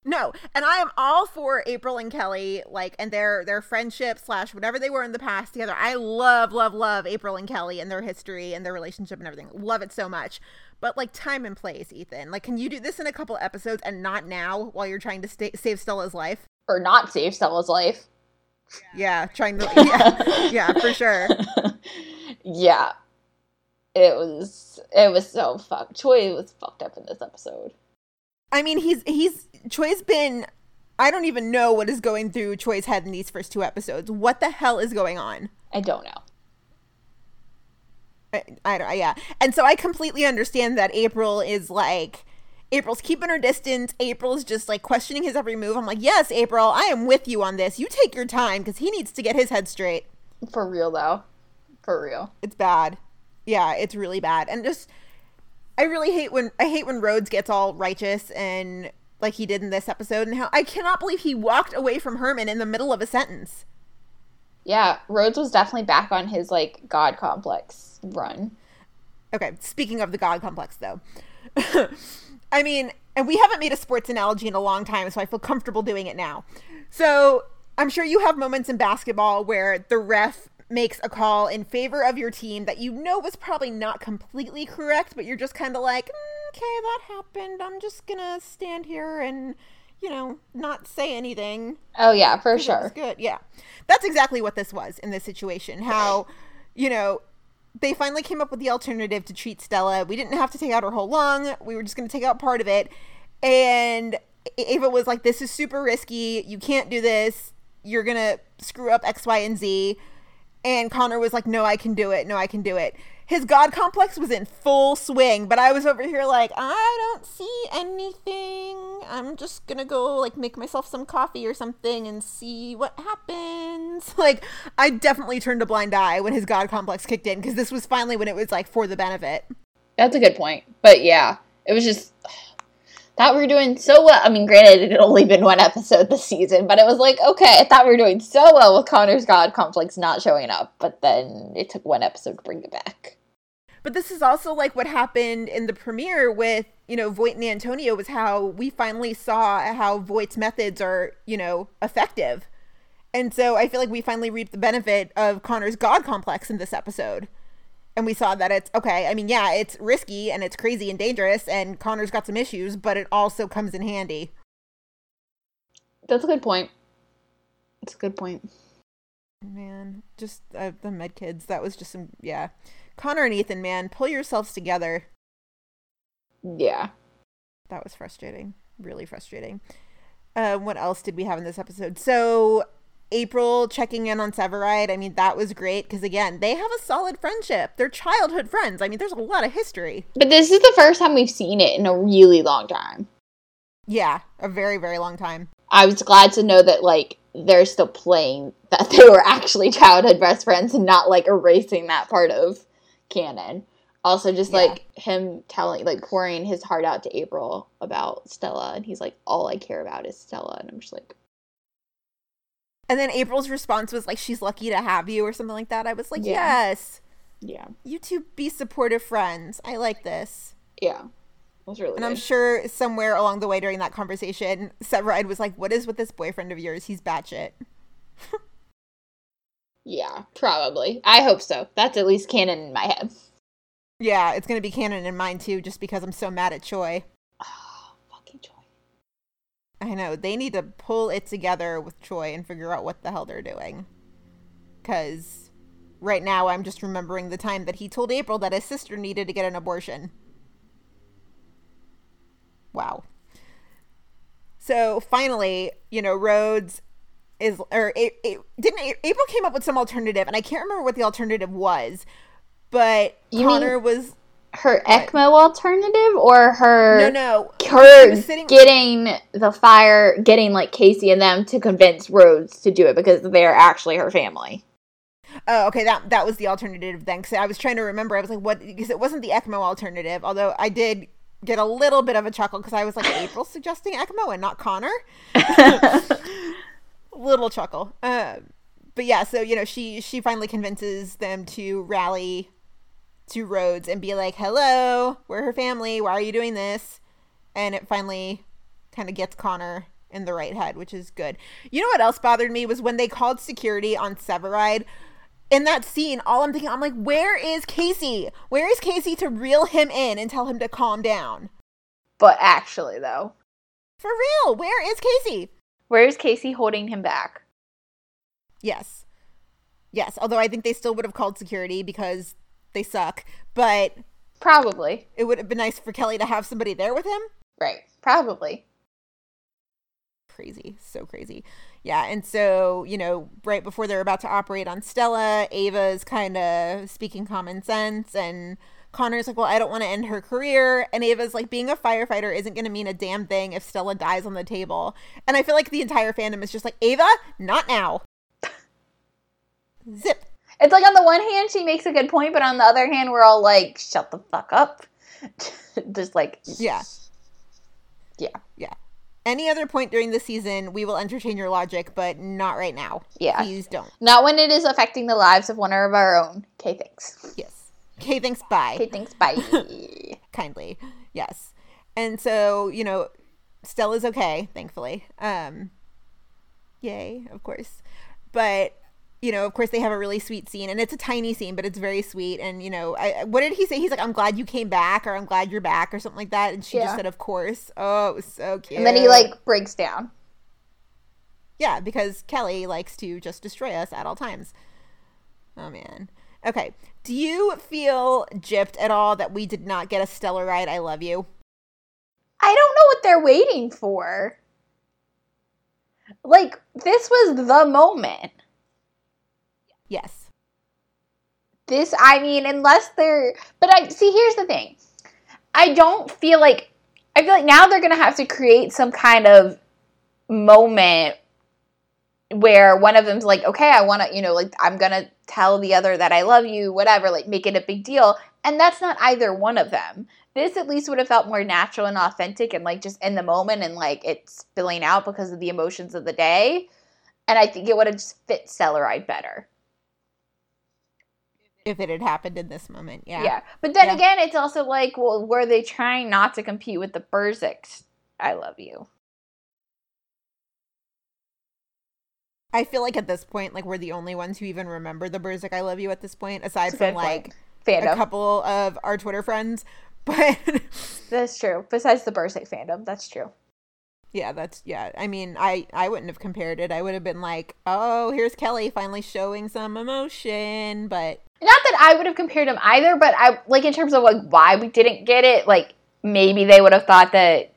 No, and I am all for April and Kelly, like, and their their friendship slash whatever they were in the past together. I love, love, love April and Kelly and their history and their relationship and everything. Love it so much. But like time and place, Ethan. Like, can you do this in a couple episodes and not now while you're trying to stay, save Stella's life? Or not save Stella's life. Yeah, trying to. Yeah, yeah, for sure. yeah. It was it was so fucked. Choi was fucked up in this episode. I mean, he's he's Choi's been. I don't even know what is going through Choi's head in these first two episodes. What the hell is going on? I don't know. I, I don't, yeah. And so I completely understand that April is like, April's keeping her distance. April's just like questioning his every move. I'm like, yes, April, I am with you on this. You take your time because he needs to get his head straight. For real though. For real. It's bad. Yeah, it's really bad. And just, I really hate when, I hate when Rhodes gets all righteous and like he did in this episode and how I cannot believe he walked away from Herman in the middle of a sentence. Yeah, Rhodes was definitely back on his like god complex run. Okay, speaking of the God complex, though, I mean, and we haven't made a sports analogy in a long time, so I feel comfortable doing it now. So I'm sure you have moments in basketball where the ref makes a call in favor of your team that you know was probably not completely correct, but you're just kind of like, "Mm, okay, that happened. I'm just gonna stand here and, you know, not say anything. Oh yeah, for sure. good. Yeah. That's exactly what this was in this situation. How, you know, they finally came up with the alternative to treat Stella. We didn't have to take out her whole lung. We were just going to take out part of it. And Ava was like, this is super risky. You can't do this. You're going to screw up X, Y, and Z. And Connor was like, no, I can do it. No, I can do it. His god complex was in full swing, but I was over here like, I don't see anything. I'm just gonna go like make myself some coffee or something and see what happens. Like, I definitely turned a blind eye when his god complex kicked in because this was finally when it was like for the benefit. That's a good point. But yeah, it was just thought we were doing so well. I mean, granted, it had only been one episode this season, but it was like, okay, I thought we were doing so well with Connor's God complex not showing up, but then it took one episode to bring it back. But this is also like what happened in the premiere with, you know, Voight and Antonio was how we finally saw how Voight's methods are, you know, effective. And so I feel like we finally reaped the benefit of Connor's God complex in this episode. And we saw that it's okay. I mean, yeah, it's risky and it's crazy and dangerous, and Connor's got some issues, but it also comes in handy. That's a good point. It's a good point. Man, just uh, the med kids. That was just some, yeah. Connor and Ethan, man, pull yourselves together. Yeah. That was frustrating. Really frustrating. Uh, what else did we have in this episode? So, April checking in on Severide. I mean, that was great because, again, they have a solid friendship. They're childhood friends. I mean, there's a lot of history. But this is the first time we've seen it in a really long time. Yeah, a very, very long time. I was glad to know that, like, they're still playing that they were actually childhood best friends and not, like, erasing that part of canon. Also, just Yeah. like him telling, like pouring his heart out to April about Stella, and he's like, "All I care about is Stella," and I'm just like, And then April's response was like, she's lucky to have you or something like that. I was like, Yeah. yes, "Yeah, you two be supportive friends. I like this. yeah." It was really And I'm sure somewhere along the way during that conversation, Severide was like, what is with this boyfriend of yours? He's batshit. Yeah, probably. I hope so. That's at least canon in my head. Yeah, it's going to be canon in mine too, just because I'm so mad at Choi. Oh, fucking joy. I know. They need to pull it together with Choi and figure out what the hell they're doing. Because right now I'm just remembering the time that he told April that his sister needed to get an abortion. Wow. So finally, you know, Rhodes is, or it, it, didn't April came up with some alternative, and I can't remember what the alternative was, but You Connor mean- was Her ECMO alternative or her no, no. Her sitting- getting the fire, getting like Casey and them to convince Rhodes to do it because they're actually her family. Oh, okay. That that was the alternative then. Because I was trying to remember. I was like, what? Because it wasn't the ECMO alternative. Although I did get a little bit of a chuckle because I was like, April suggesting ECMO and not Connor. little chuckle. Uh, but yeah, so you know, she she finally convinces them to rally to Rhodes and be like, "Hello, we're her family. Why are you doing this?" And it finally kind of gets Connor in the right head, which is good. You know what else bothered me was when they called security on Severide. In that scene, all I'm thinking, I'm like, where is Casey? Where is Casey to reel him in and tell him to calm down? But actually, though, For real, where is Casey? Where's Casey holding him back? Yes. Yes, although I think they still would have called security because they suck. But Probably. it would have been nice for Kelly to have somebody there with him. Right. Probably. Crazy. So crazy. Yeah, and so, you know, right before they're about to operate on Stella, Ava's kind of speaking common sense and Connor's like, "Well, I don't want to end her career." And Ava's like, "Being a firefighter isn't going to mean a damn thing if Stella dies on the table." And I feel like the entire fandom is just like, "Ava, not now." Zip. It's like on the one hand she makes a good point, but on the other hand we're all like, shut the fuck up. Just like Yeah. Yeah. Yeah. Any other point during the season, we will entertain your logic, but not right now. Yeah. Please don't. Not when it is affecting the lives of one of our own. Okay, thanks. Yes. Okay, thanks. Bye. Okay, thanks. Bye. Kindly. Yes. And so, you know, Stella's okay, thankfully. Um, yay, of course. But, you know, of course, they have a really sweet scene, and it's a tiny scene, but it's very sweet. And, you know, I, what did he say? He's like, I'm glad you came back, or I'm glad you're back, or something like that. And she Yeah. just said, Of course. Oh, it was so cute. and then he like breaks down. Yeah, because Kelly likes to just destroy us at all times. Oh man. Okay. Do you feel gypped at all that we did not get a Stellaride? I love you. I don't know what they're waiting for. Like, this was the moment. Yes. this, I mean, unless they're, but I see. Here's the thing. I don't feel like I feel like now they're gonna have to create some kind of moment where one of them's like, okay, I want to, you know, like I'm gonna tell the other that I love you, whatever, like make it a big deal, and that's not either one of them. This at least would have felt more natural and authentic, and like just in the moment, and like it's spilling out because of the emotions of the day. And I think it would have just fit Stellaride better. If it had happened in this moment, yeah. Yeah. But then Yeah. again, it's also like, well, were they trying not to compete with the Burzeks? I love you. I feel like at this point, like we're the only ones who even remember the Burzek "I Love You" at this point, aside from like. Fandom. a couple of our Twitter friends. But That's true. Besides the Burzek fandom, that's true. yeah, that's yeah. I mean, I I wouldn't have compared it. I would have been like, oh, here's Kelly finally showing some emotion. But Not that I would have compared them either, but I like in terms of like why we didn't get it. Like maybe they would have thought that,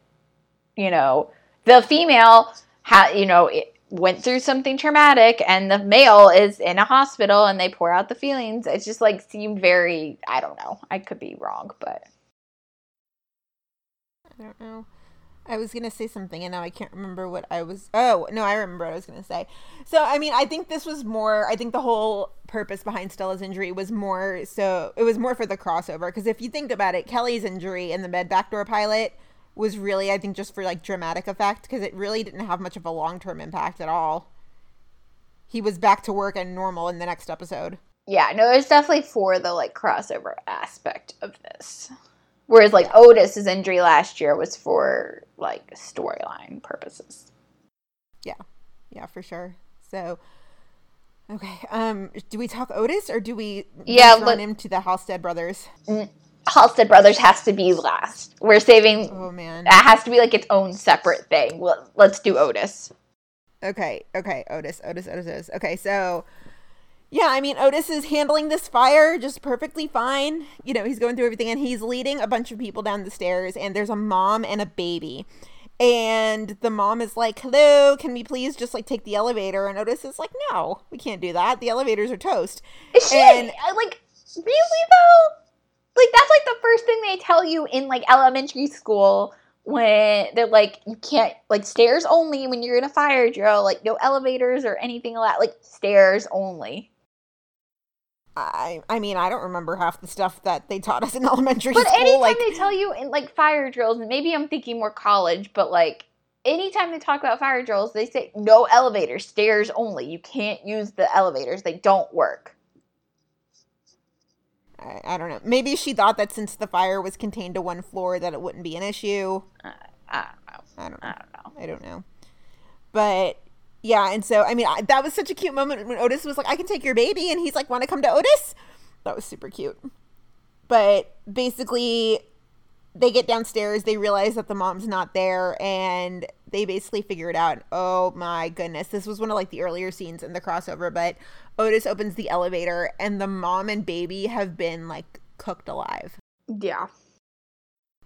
you know, the female had, you know, it went through something traumatic, and the male is in a hospital, and they pour out the feelings. It's just like seemed very. I don't know. I could be wrong, but I don't know. I was gonna say something and now I can't remember what I was. Oh no, I remember what I was gonna say. So I mean, I think this was more. I think the whole purpose behind Stella's injury was more so. It was more for the crossover because if you think about it, Kelly's injury in the med backdoor pilot was really, I think, just for like dramatic effect because it really didn't have much of a long term impact at all. He was back to work and normal in the next episode. Yeah, no, it's definitely for the like crossover aspect of this. Whereas like Otis's injury last year was for like storyline purposes. Yeah, Yeah, for sure. So. Okay. Um. Do we talk Otis or do we Yeah, let- him to the Halstead brothers? Halstead Brothers has to be last. We're saving Oh man. that has to be like its own separate thing. Well, let's do Otis. Okay, okay, Otis, Otis, Otis, Otis. Okay, so yeah, I mean Otis is handling this fire just perfectly fine. You know, he's going through everything and he's leading a bunch of people down the stairs and there's a mom and a baby. And the mom is like, "Hello, can we please just like take the elevator?" And Otis is like, "No, we can't do that. The elevators are toast." Shit, And- I, like really though? Like that's like the first thing they tell you in like elementary school when they're like you can't like stairs only when you're in a fire drill, like no elevators or anything like that. Like stairs only. I I mean, I don't remember half the stuff that they taught us in elementary But school But anytime like they tell you in like fire drills, and maybe I'm thinking more college, but like anytime they talk about fire drills, they say no elevators, stairs only. You can't use the elevators; they don't work. I, I don't know. Maybe she thought that since the fire was contained to one floor that it wouldn't be an issue. Uh, I don't know. I don't know. I don't know. I don't know. But yeah, and so I mean, I, that was such a cute moment when Otis was like, "I can take your baby," and he's like, "Want to come to Otis?" That was super cute. But basically, they get downstairs, they realize that the mom's not there, and they basically figure it out. Oh my goodness, this was one of like the earlier scenes in the crossover. But Otis opens the elevator, and the mom and baby have been like cooked alive. Yeah,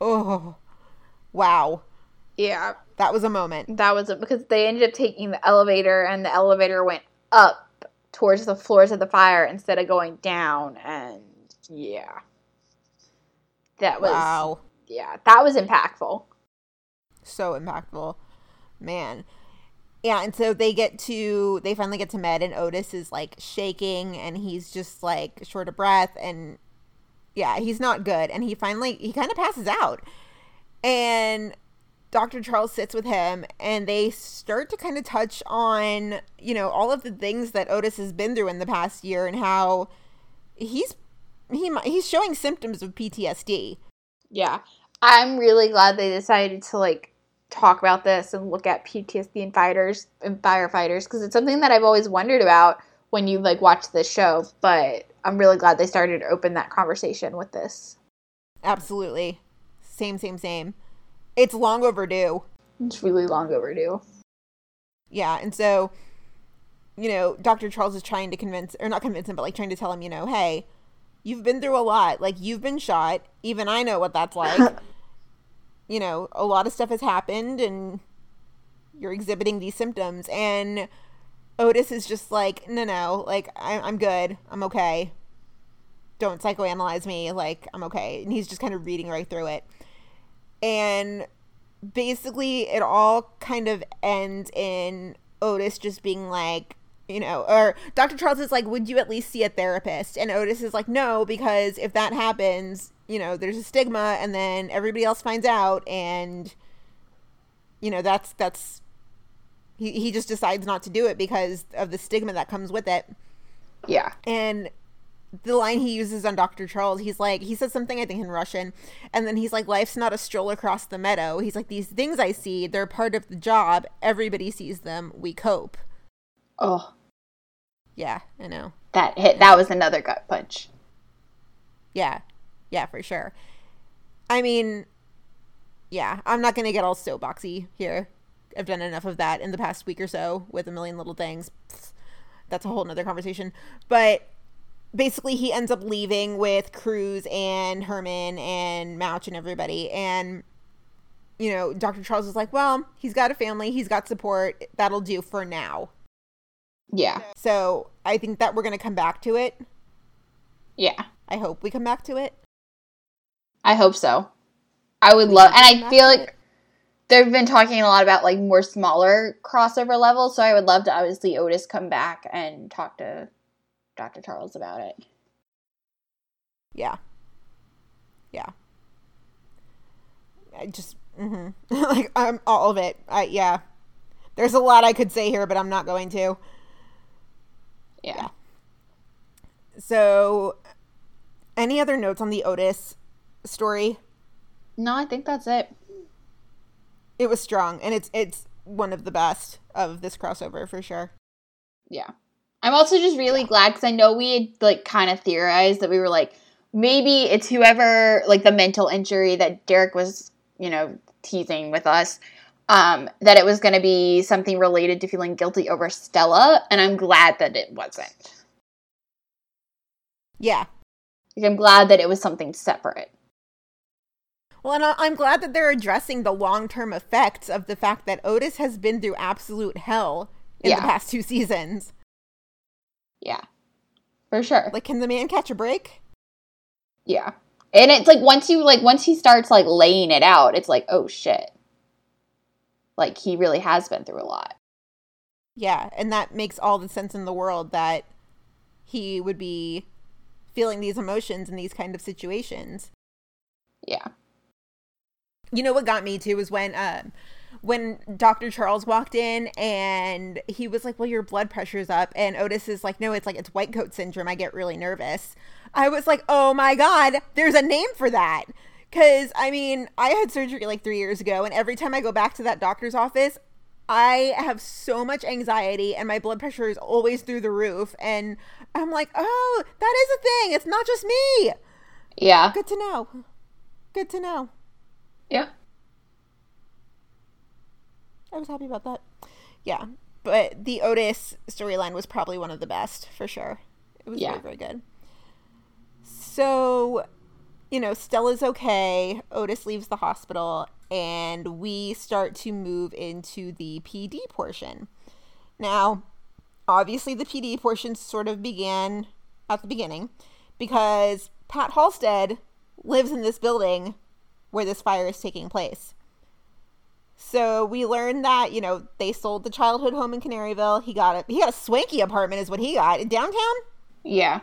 Oh, wow, yeah. that was a moment. That was it because they ended up taking the elevator, and the elevator went up towards the floors of the fire instead of going down. And yeah, that was Wow. yeah, that was impactful. so impactful man yeah and so they get to they finally get to med and otis is like shaking and he's just like short of breath and yeah he's not good and he finally he kind of passes out and dr charles sits with him and they start to kind of touch on you know all of the things that otis has been through in the past year and how he's he he's showing symptoms of ptsd Yeah. I'm really glad they decided to like talk about this and look at PTSD and fighters and firefighters because it's something that I've always wondered about when you like watch this show, but I'm really glad they started to open that conversation with this. Absolutely. Same, same, same. It's long overdue. It's really long overdue. Yeah. And so, you know, Dr. Charles is trying to convince, or not convince him, but like trying to tell him, you know, hey, you've been through a lot. Like, you've been shot. Even I know what that's like. you know, a lot of stuff has happened and you're exhibiting these symptoms. And Otis is just like, no, no, like, I- I'm good. I'm okay. don't psychoanalyze me. Like, I'm okay. And he's just kind of reading right through it. And basically, it all kind of ends in Otis just being like, you know, or Dr. Charles is like, would you at least see a therapist? And Otis is like, no, because if that happens, you know, there's a stigma and then everybody else finds out and, you know, that's, that's, he, he just decides not to do it because of the stigma that comes with it. Yeah. And the line he uses on Dr. Charles, he's like, he says something, I think, in Russian. And then he's like, life's not a stroll across the meadow. He's like, these things I see, they're part of the job. Everybody sees them. We cope. Oh, Yeah, I know. that hit. That was another gut punch. Yeah. Yeah, for sure. I mean, yeah, I'm not going to get all soapboxy here. I've done enough of that in the past week or so with a million little things. That's a whole nother conversation. But basically, he ends up leaving with Cruz and Herman and Mouch and everybody. And, you know, Dr. Charles is like, well, he's got a family, he's got support. That'll do for now. Yeah. So I think that we're going to come back to it. Yeah. I hope we come back to it. I hope so. I would love, and I feel like they've been talking a lot about like more smaller crossover levels. So I would love to obviously Otis come back and talk to Dr. Charles about it. Yeah. Yeah. I just hmm like I'm all of it. I yeah. There's a lot I could say here, but I'm not going to. Yeah. So, any other notes on the Otis story? No, I think that's it. It was strong, and it's it's one of the best of this crossover for sure. Yeah. I'm also just really glad because I know we had like kind of theorized that we were like, maybe it's whoever, like the mental injury that Derek was, you know, teasing with us, um, that it was going to be something related to feeling guilty over Stella. And I'm glad that it wasn't. Yeah. Like, I'm glad that it was something separate. Well, and I'm glad that they're addressing the long term effects of the fact that Otis has been through absolute hell in Yeah. the past two seasons. Yeah. For sure. Like, can the man catch a break? Yeah. And it's like once you like once he starts like laying it out, it's like, oh shit. Like he really has been through a lot. Yeah, and that makes all the sense in the world that he would be feeling these emotions in these kind of situations. Yeah. You know what got me too was when um when Dr. Charles walked in and he was like, "Well, your blood pressure's up." And Otis is like, "No, it's like it's white coat syndrome. I get really nervous." I was like, "Oh my god, there's a name for that." Cuz I mean, I had surgery like 3 years ago and every time I go back to that doctor's office, I have so much anxiety and my blood pressure is always through the roof and I'm like, "Oh, that is a thing. It's not just me." Yeah. Good to know. Good to know. Yeah. I was happy about that. Yeah, but the Otis storyline was probably one of the best for sure. It was Yeah. very very good. So, you know, Stella's okay. Otis leaves the hospital, and we start to move into the PD portion. Now, obviously, the PD portion sort of began at the beginning because Pat Halstead lives in this building where this fire is taking place. So we learned that you know they sold the childhood home in Canaryville. He got a he got a swanky apartment, is what he got in downtown. Yeah.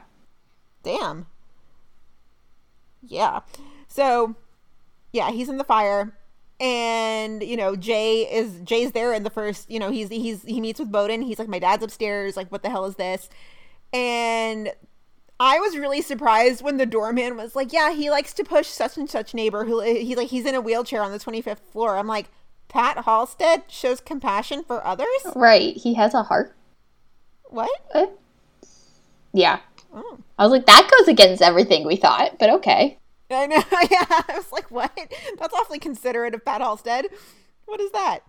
Damn. Yeah. So, yeah, he's in the fire, and you know Jay is Jay's there in the first. You know he's he's he meets with Boden. He's like, my dad's upstairs. Like, what the hell is this? And I was really surprised when the doorman was like, yeah, he likes to push such and such neighbor who he like he's in a wheelchair on the twenty fifth floor. I'm like, Pat Halstead shows compassion for others. Right. He has a heart. What? Uh, yeah. Oh. I was like, that goes against everything we thought, but okay. I know. Yeah, I was like, "What? That's awfully considerate of Pat Halstead. What is that?"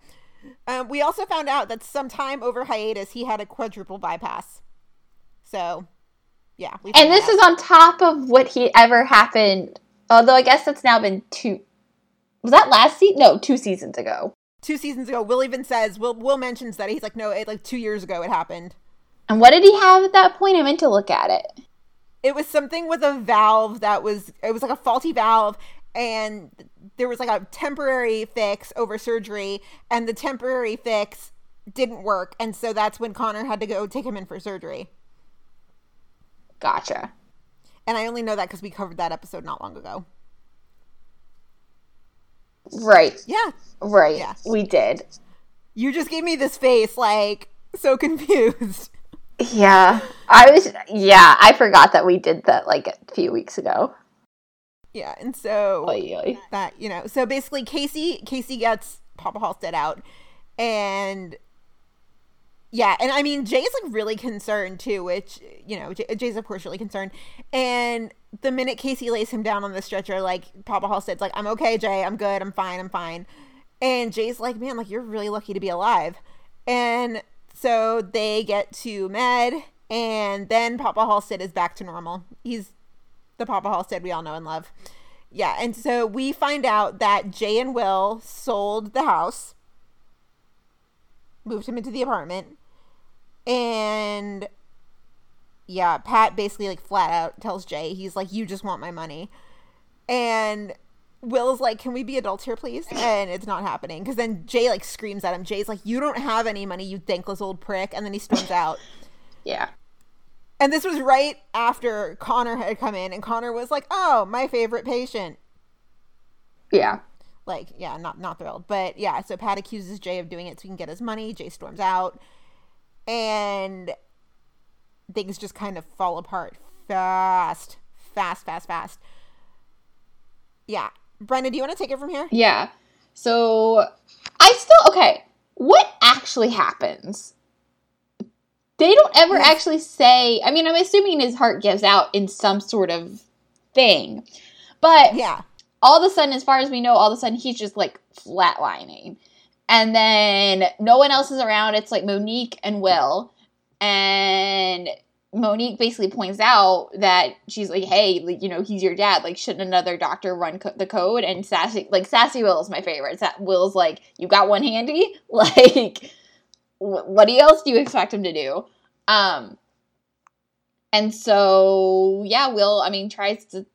Um, we also found out that sometime over hiatus, he had a quadruple bypass. So, yeah. And this out. is on top of what he ever happened. Although I guess that's now been two. Was that last season? No, two seasons ago. two seasons ago. Will even says Will Will mentions that he's like, "No, it like two years ago it happened." And what did he have at that point? I meant to look at it. it was something with a valve that was it was like a faulty valve and there was like a temporary fix over surgery and the temporary fix didn't work and so that's when Connor had to go take him in for surgery. Gotcha. And I only know that cuz we covered that episode not long ago. Right. Yeah. Right. Yeah. We did. You just gave me this face like so confused. Yeah. I was yeah, I forgot that we did that like a few weeks ago. Yeah, and so Oy, oy. that you know, so basically Casey Casey gets Papa Halstead out, and yeah, and I mean Jay's like really concerned too, which you know Jay, Jay's of course really concerned, and the minute Casey lays him down on the stretcher, like Papa Halstead's like, "I'm okay, Jay, I'm good, I'm fine, I'm fine," and Jay's like, "Man, like you're really lucky to be alive," and so they get to med, and then Papa Halstead is back to normal. He's the Papa Halstead we all know and love. Yeah, and so we find out that Jay and Will sold the house, moved him into the apartment, and yeah, Pat basically like flat out tells Jay, he's like, "You just want my money," and Will's like, "Can we be adults here, please?" And it's not happening because then Jay like screams at him. Jay's like, "You don't have any money, you thankless old prick," and then he storms out. Yeah. And this was right after Connor had come in, and Connor was like, "Oh, my favorite patient." Yeah. Like, yeah, not not thrilled, but yeah. So Pat accuses Jay of doing it so he can get his money. Jay storms out, and things just kind of fall apart fast, fast, fast, fast. Yeah, Brenda, do you want to take it from here? Yeah. So I still okay. What actually happens? They don't ever actually say. I mean, I'm assuming his heart gives out in some sort of thing, but Yeah, all of a sudden, as far as we know, all of a sudden he's just like flatlining. And then no one else is around. It's like Monique and Will. And Monique basically points out that she's like, hey, like, you know, he's your dad. Like, shouldn't another doctor run co- the code? And Sassy, like, Sassy Will is my favorite. Sa- Will's like, you got one handy? Like, wh- what else do you expect him to do? Um, and so, yeah, Will, I mean, tries to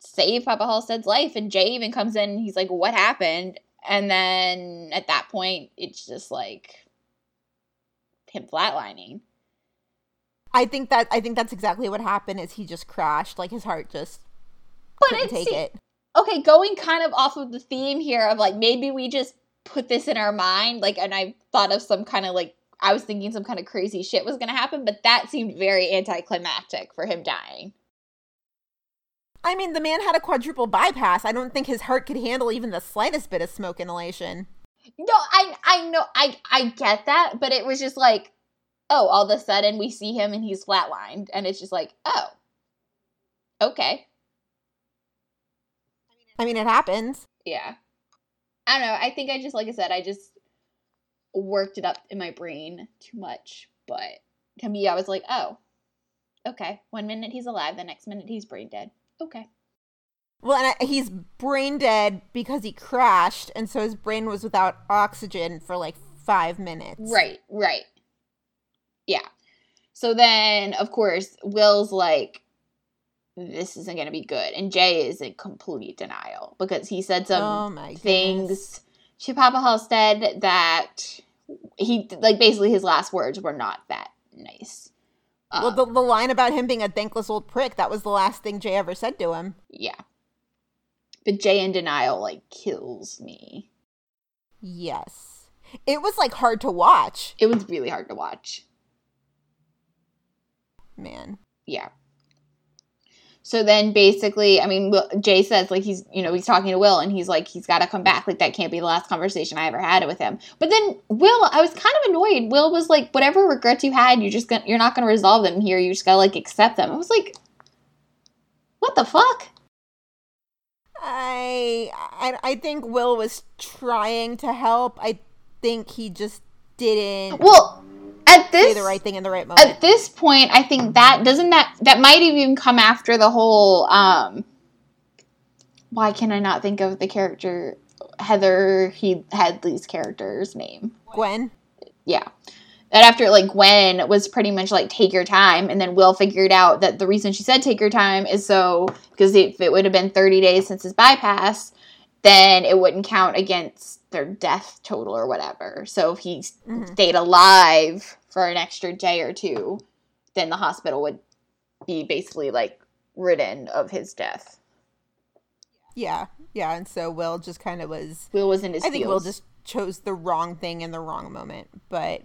save Papa Halstead's life. And Jay even comes in he's like, What happened? And then at that point, it's just like him flatlining. I think that I think that's exactly what happened. Is he just crashed? Like his heart just But couldn't take it. okay, going kind of off of the theme here of like maybe we just put this in our mind, like, and I thought of some kind of like I was thinking some kind of crazy shit was gonna happen, but that seemed very anticlimactic for him dying. I mean, the man had a quadruple bypass. I don't think his heart could handle even the slightest bit of smoke inhalation. No, I I know I I get that, but it was just like, oh, all of a sudden we see him and he's flatlined, and it's just like, oh, okay, I mean, it happens. yeah. I don't know. I think I just like I said, I just worked it up in my brain too much, but to me, I was like, oh, okay. One minute he's alive, the next minute he's brain dead. Okay. Well, and I, he's brain dead because he crashed, and so his brain was without oxygen for like five minutes. Right, right. Yeah. So then, of course, Will's like, this isn't going to be good. And Jay is in complete denial because he said some Oh my things goodness. to Papa Halstead that he, like, basically his last words were not that nice. Well, Um, the, the line about him being a thankless old prick, that was the last thing Jay ever said to him. yeah. But Jay in denial, like, kills me. Yes. It was like hard to watch, It was really hard to watch. man. yeah. So then basically, I mean, Will, Jay says like he's, you know, he's talking to Will and he's like, he's got to come back. Like that can't be the last conversation I ever had with him. But then Will, I was kind of annoyed. Will was like, whatever regrets you had, you're just gonna, you're not gonna resolve them here. You just gotta like accept them. I was like, what the fuck? I, I I think Will was trying to help. I think he just didn't Well, at this the right thing in the right moment. at this point, I think that doesn't that that might even come after the whole. um Why can I not think of the character Heather he Headley's character's name? Gwen. yeah that after like Gwen was pretty much like take your time, and then Will figured out that the reason she said take your time is so because if it would have been 30 days since his bypass, then it wouldn't count against their death total or whatever. So if he Mhm. stayed alive for an extra day or two, then the hospital would be basically like ridden of his death. Yeah, yeah, and so Will just kind of was. Will was in his I think Will just chose the wrong thing in the wrong moment. But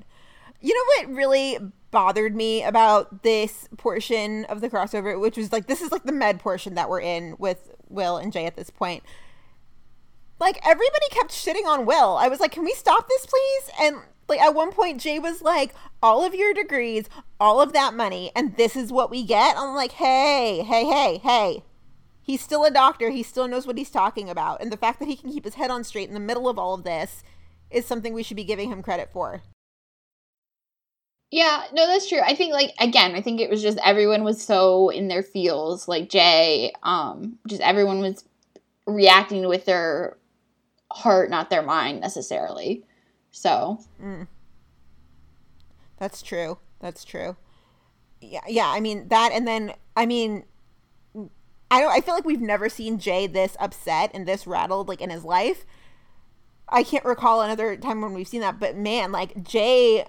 you know what really bothered me about this portion of the crossover, which was like this is like the med portion that we're in with Will and Jay at this point. Like everybody kept shitting on Will. I was like, can we stop this, please? And like at one point, Jay was like, all of your degrees, all of that money, and this is what we get. I'm like, hey, hey, hey, hey. He's still a doctor. He still knows what he's talking about. And the fact that he can keep his head on straight in the middle of all of this is something we should be giving him credit for. Yeah, no, that's true. I think like again, I think it was just everyone was so in their feels, like Jay, um, just everyone was reacting with their heart, not their mind necessarily. So mm. That's true. That's true. Yeah, yeah. I mean that, and then I mean, I don't. I feel like we've never seen Jay this upset and this rattled like in his life. I can't recall another time when we've seen that, but man, like Jay,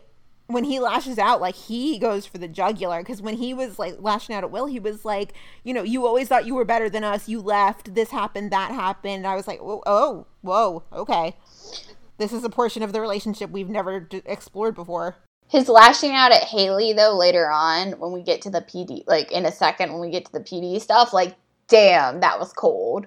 when he lashes out, like he goes for the jugular. Because when he was like lashing out at Will, he was like, you know, you always thought you were better than us. You left. This happened. That happened. I was like, oh, oh whoa, okay. This is a portion of the relationship we've never d- explored before. his lashing out at Haley though later on when we get to the PD, like in a second when we get to the PD stuff, like damn, that was cold.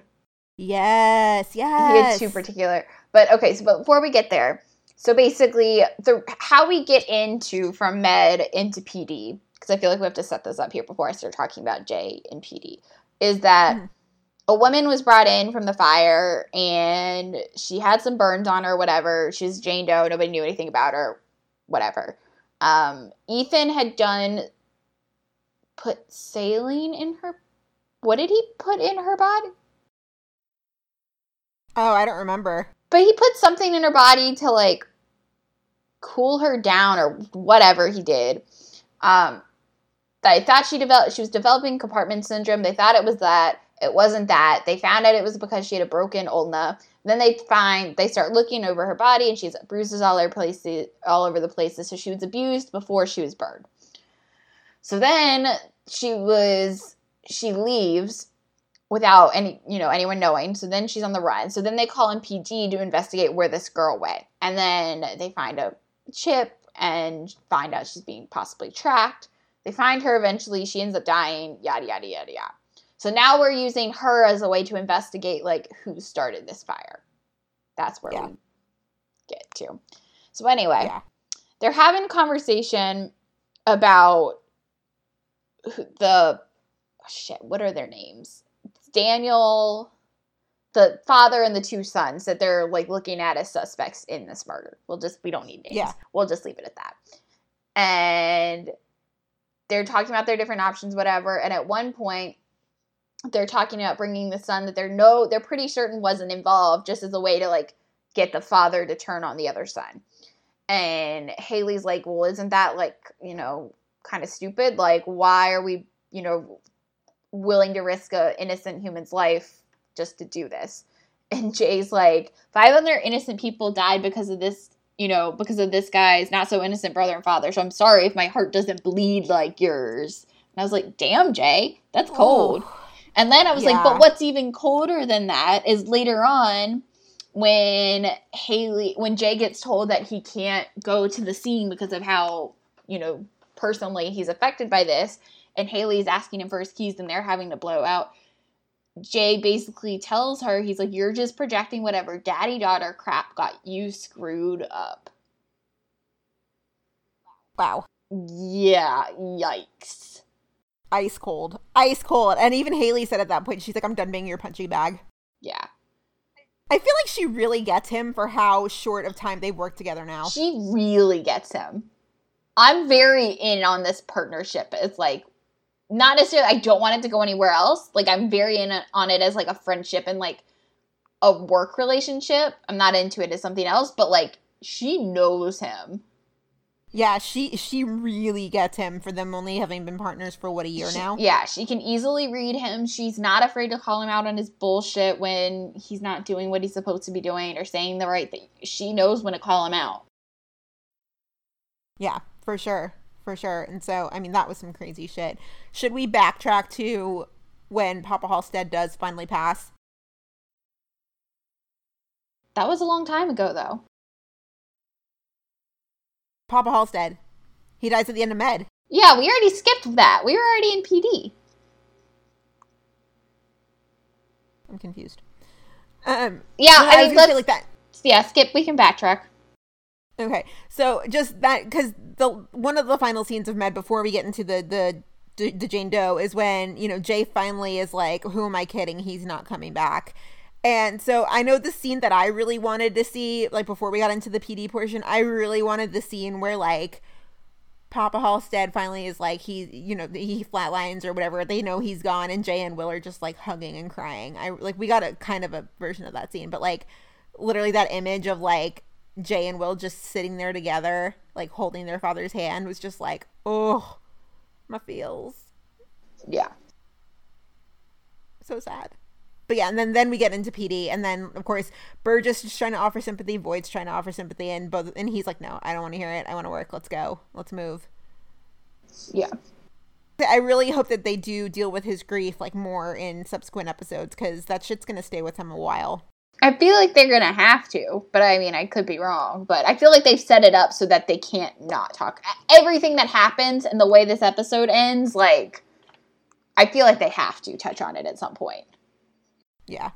Yes, He yes. gets too particular. But okay, so before we get there, so basically the how we get into from med into PD, because I feel like we have to set this up here before I start talking about Jay and PD, is that Mhm. A woman was brought in from the fire and she had some burns on her, whatever. She was Jane Doe, nobody knew anything about her, whatever. Um, Ethan had done put saline in her what did he put in her body? Oh, I don't remember. But he put something in her body to like cool her down or whatever he did. Um, I thought she developed she was developing compartment syndrome. They thought it was that. It wasn't that. They found out it was because she had a broken ulna. Then they find they start looking over her body and she's bruises all over places all over the places. So she was abused before she was burned. So then she was she leaves without any you know anyone knowing so then she's on the run so then they call in pd to investigate where this girl went and then they find a chip and find out she's being possibly tracked they find her eventually she ends up dying yada yada yada yada so now we're using her as a way to investigate like who started this fire. That's where Yeah. we get to. So anyway Yeah. they're having a conversation about the oh, shit what are their names? Daniel the father and the two sons that they're like looking at as suspects in this murder. We'll just we don't need names. Yeah. we'll just leave it at that. And they're talking about their different options whatever. And at one point they're talking about bringing the son that they're no they're pretty certain wasn't involved just as a way to like get the father to turn on the other son. And haley's like well isn't that like you know kind of stupid? Like why are we you know willing to risk a innocent human's life just to do this? And jay's like five other innocent people died because of this you know because of this guy's not so innocent brother and father so i'm sorry if my heart doesn't bleed like yours. And i was like damn jay that's cold. Ooh. And then I was like, but what's even colder than that is later on when Haley, when Jay gets told that he can't go to the scene because of how, you know, personally he's affected by this, and Haley's asking him for his keys and they're having to blow out. Jay basically tells her, he's like, you're just projecting whatever daddy daughter crap got you screwed up. Wow. Yeah, yikes. Ice cold. Ice cold. And even Haley said at that point, she's like, I'm done being your punching bag. Yeah. I feel like she really gets him for how short of time they've worked together now. She really gets him. I'm very in on this partnership. It's like not necessarily I don't want it to go anywhere else. Like I'm very in on it as like a friendship and like a work relationship. I'm not into it as something else, but like she knows him. Yeah, she she really gets him for them only having been partners for what a year She- now. Yeah, she can easily read him. She's not afraid to call him out on his bullshit when he's not doing what he's supposed to be doing or saying the right thing. She knows when to call him out. Yeah, for sure. For sure. And so, I mean, that was some crazy shit. Should we backtrack to when Papa Halstead does finally pass? That was a long time ago, though. Papa Halstead. He dies at the end of Med. Yeah, we already skipped that. We were already in PD. I'm confused. Um, Yeah, I was mean, let's, like that. yeah, skip. We can backtrack. Okay, so just that because the one of the final scenes of Med before we get into the the the Jane Doe is when you know Jay finally is like, "Who am I kidding? He's not coming back." And so I know the scene that I really wanted to see, like before we got into the PD portion, I really wanted the scene where like Papa Halstead finally is like he, you know, he flatlines or whatever. They know he's gone, and Jay and Will are just like hugging and crying. I like we got a kind of a version of that scene, but like literally that image of like Jay and Will just sitting there together, like holding their father's hand, was just like, oh, my feels Yeah. so sad. But yeah, and then then we get into PD, and then of course Burgess is trying to offer sympathy, Voight's trying to offer sympathy, and both, and he's like, no, I don't want to hear it. I want to work. Let's go. Let's move. Yeah. I really hope that they do deal with his grief like more in subsequent episodes because that shit's gonna stay with him a while. I feel like they're gonna have to, but I mean, I could be wrong. But I feel like they've set it up so that they can't not talk. Everything that happens and the way this episode ends, like, I feel like they have to touch on it at some point. Yeah.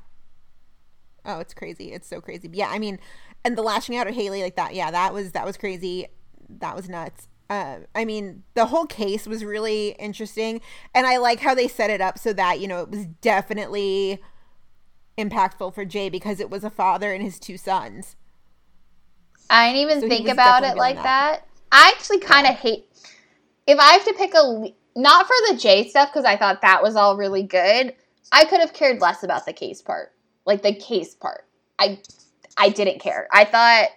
Oh, it's crazy. It's so crazy. But yeah, I mean, and the lashing out at Haley like that. Yeah, that was that was crazy. That was nuts. Uh, I mean, the whole case was really interesting, and I like how they set it up so that you know it was definitely impactful for Jay because it was a father and his two sons. I didn't even So think about it like feeling that. I actually kind of hate if I have to pick a not for the Jay stuff because I thought that was all really good. I could have cared less about the case part, like the case part. I I didn't care. I thought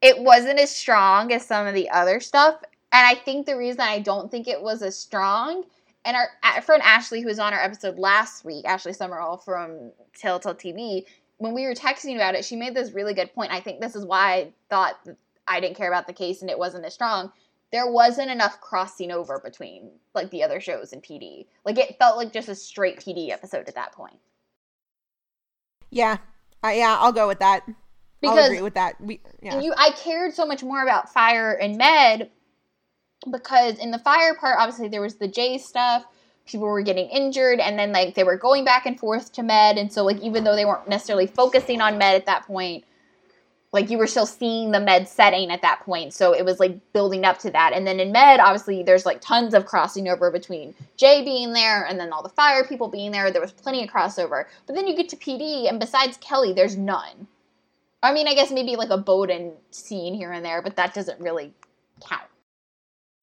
it wasn't as strong as some of the other stuff, and I think the reason I don't think it was as strong. And our friend Ashley, who was on our episode last week, Ashley Summerall from Telltale TV, when we were texting about it, she made this really good point. I think this is why I thought I didn't care about the case and it wasn't as strong. There wasn't enough crossing over between like the other shows and PD. Like it felt like just a straight PD episode at that point. Yeah, uh, yeah, I'll go with that. I'll Because agree with that. We, yeah. you I cared so much more about fire and med because in the fire part obviously there was the Jay stuff people were getting injured and then like they were going back and forth to med and so like even though they weren't necessarily focusing on med at that point like you were still seeing the med setting at that point so it was like building up to that and then in med obviously there's like tons of crossing over between jay being there and then all the fire people being there there was plenty of crossover but then you get to pd and besides kelly there's none i mean i guess maybe like a Boden scene here and there but that doesn't really count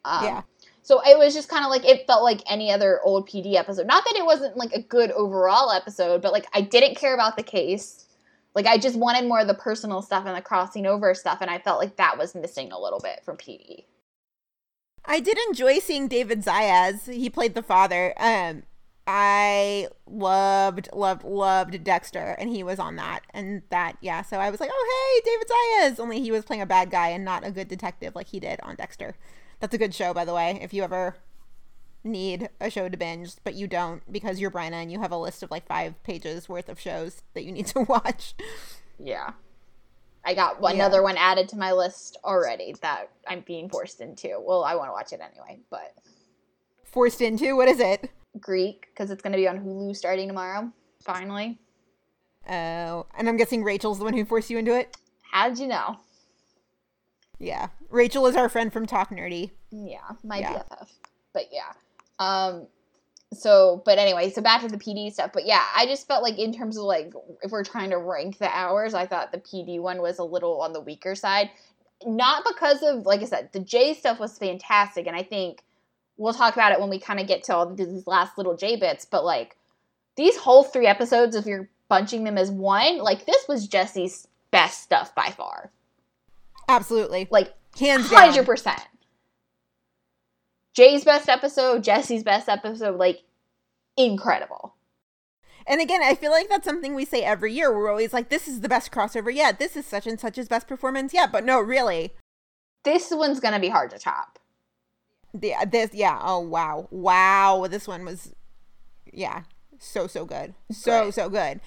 um, Yeah. so it was just kind of like it felt like any other old PD episode. Not that it wasn't like a good overall episode, but like I didn't care about the case. Like I just wanted more of the personal stuff and the crossing over stuff, and I felt like that was missing a little bit from PD. I did enjoy seeing David Zayas. He played the father. Um, I loved, loved, loved Dexter, and he was on that. And that, yeah. So I was like, oh, hey, David Zayas. Only he was playing a bad guy and not a good detective like he did on Dexter. That's a good show, by the way. If you ever need a show to binge, but you don't because you're Bryna and you have a list of like five pages worth of shows that you need to watch. Yeah. I got one, Yeah. another one added to my list already that I'm being forced into. Well, I want to watch it anyway, but Forced into, what is it? Greek because it's going to be on Hulu starting tomorrow. Finally, Oh, and I'm guessing Rachel's the one who forced you into it? how'd you know? Yeah. Rachel is our friend from Talk Nerdy. Yeah, my Yeah. BFF. But yeah. Um so but anyway, so back to the PD stuff. But yeah, I just felt like in terms of like if we're trying to rank the hours, I thought the PD one was a little on the weaker side. Not because of like I said, the Jay stuff was fantastic and I think we'll talk about it when we kind of get to all these last little Jay bits, but like these whole three episodes if you're bunching them as one, like this was Jesse's best stuff by far Absolutely. like Hands down. Hundred percent. Jay's best episode, Jesse's best episode, like incredible. And again, I feel like that's something we say every year. We're always like, this is the best crossover yet. This is such and such's best performance yet. But no, really. This one's gonna be hard to top. Yeah, this, yeah. Oh, wow. Wow. This one was, yeah, so, so good. So, Great. so good.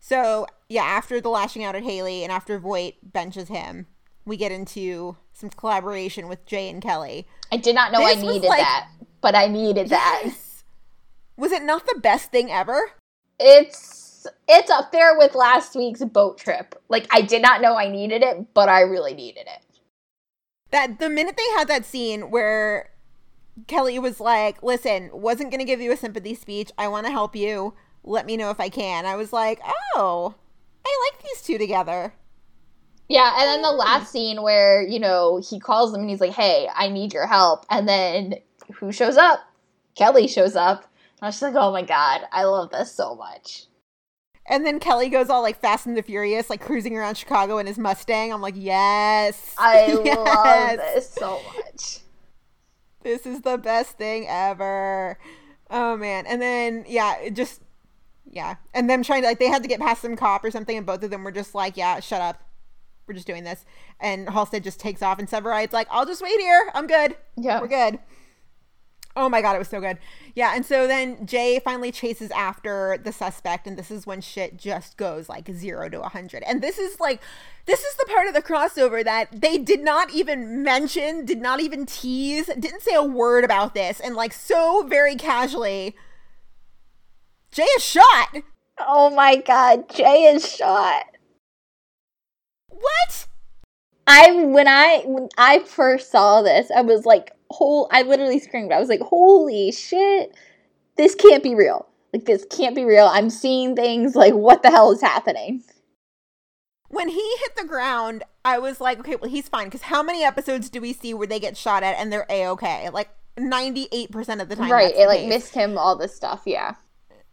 So, yeah, after the lashing out at Haley and after Voight benches him, we get into some collaboration with Jay and Kelly. I did not know I This was needed like- that, but I needed that. Was it not the best thing ever? It's it's up there with last week's boat trip. Like I did not know I needed it, but I really needed it. that the minute they had that scene where Kelly was like, "Listen, wasn't going to give you a sympathy speech. I want to help you. Let me know if I can." I was like, "Oh, I like these two together." Yeah, and then the last scene where, you know, he calls them and he's like, Hey, I need your help and then who shows up? Kelly shows up. I was just like, Oh my god, I love this so much. And then Kelly goes all like Fast and the Furious, like cruising around Chicago in his Mustang. I'm like, "Yes, I Yes. love this so much. This is the best thing ever." Oh man! And then yeah, it just yeah, and them trying to like they had to get past some cop or something, and both of them were just like, "Yeah, shut up." We're just doing this. And Halstead just takes off, and Severide's like, I'll just wait here. I'm good. Yeah. We're good. Oh my god, it was so good. Yeah, and so then Jay finally chases after the suspect, and this is when shit just goes like zero to a hundred. And this is like, this is the part of the crossover that they did not even mention, did not even tease, didn't say a word about this, and like so very casually, Jay is shot. Oh my god, Jay is shot. What? I when I when I first saw this, I was like, whole I literally screamed. I was like, holy shit. This can't be real. Like this can't be real. I'm seeing things like what the hell is happening? When he hit the ground, I was like, okay, well, he's fine. Because how many episodes do we see where they get shot at and they're a okay? Like ninety eight percent of the time, right. It like case. missed him all this stuff, yeah.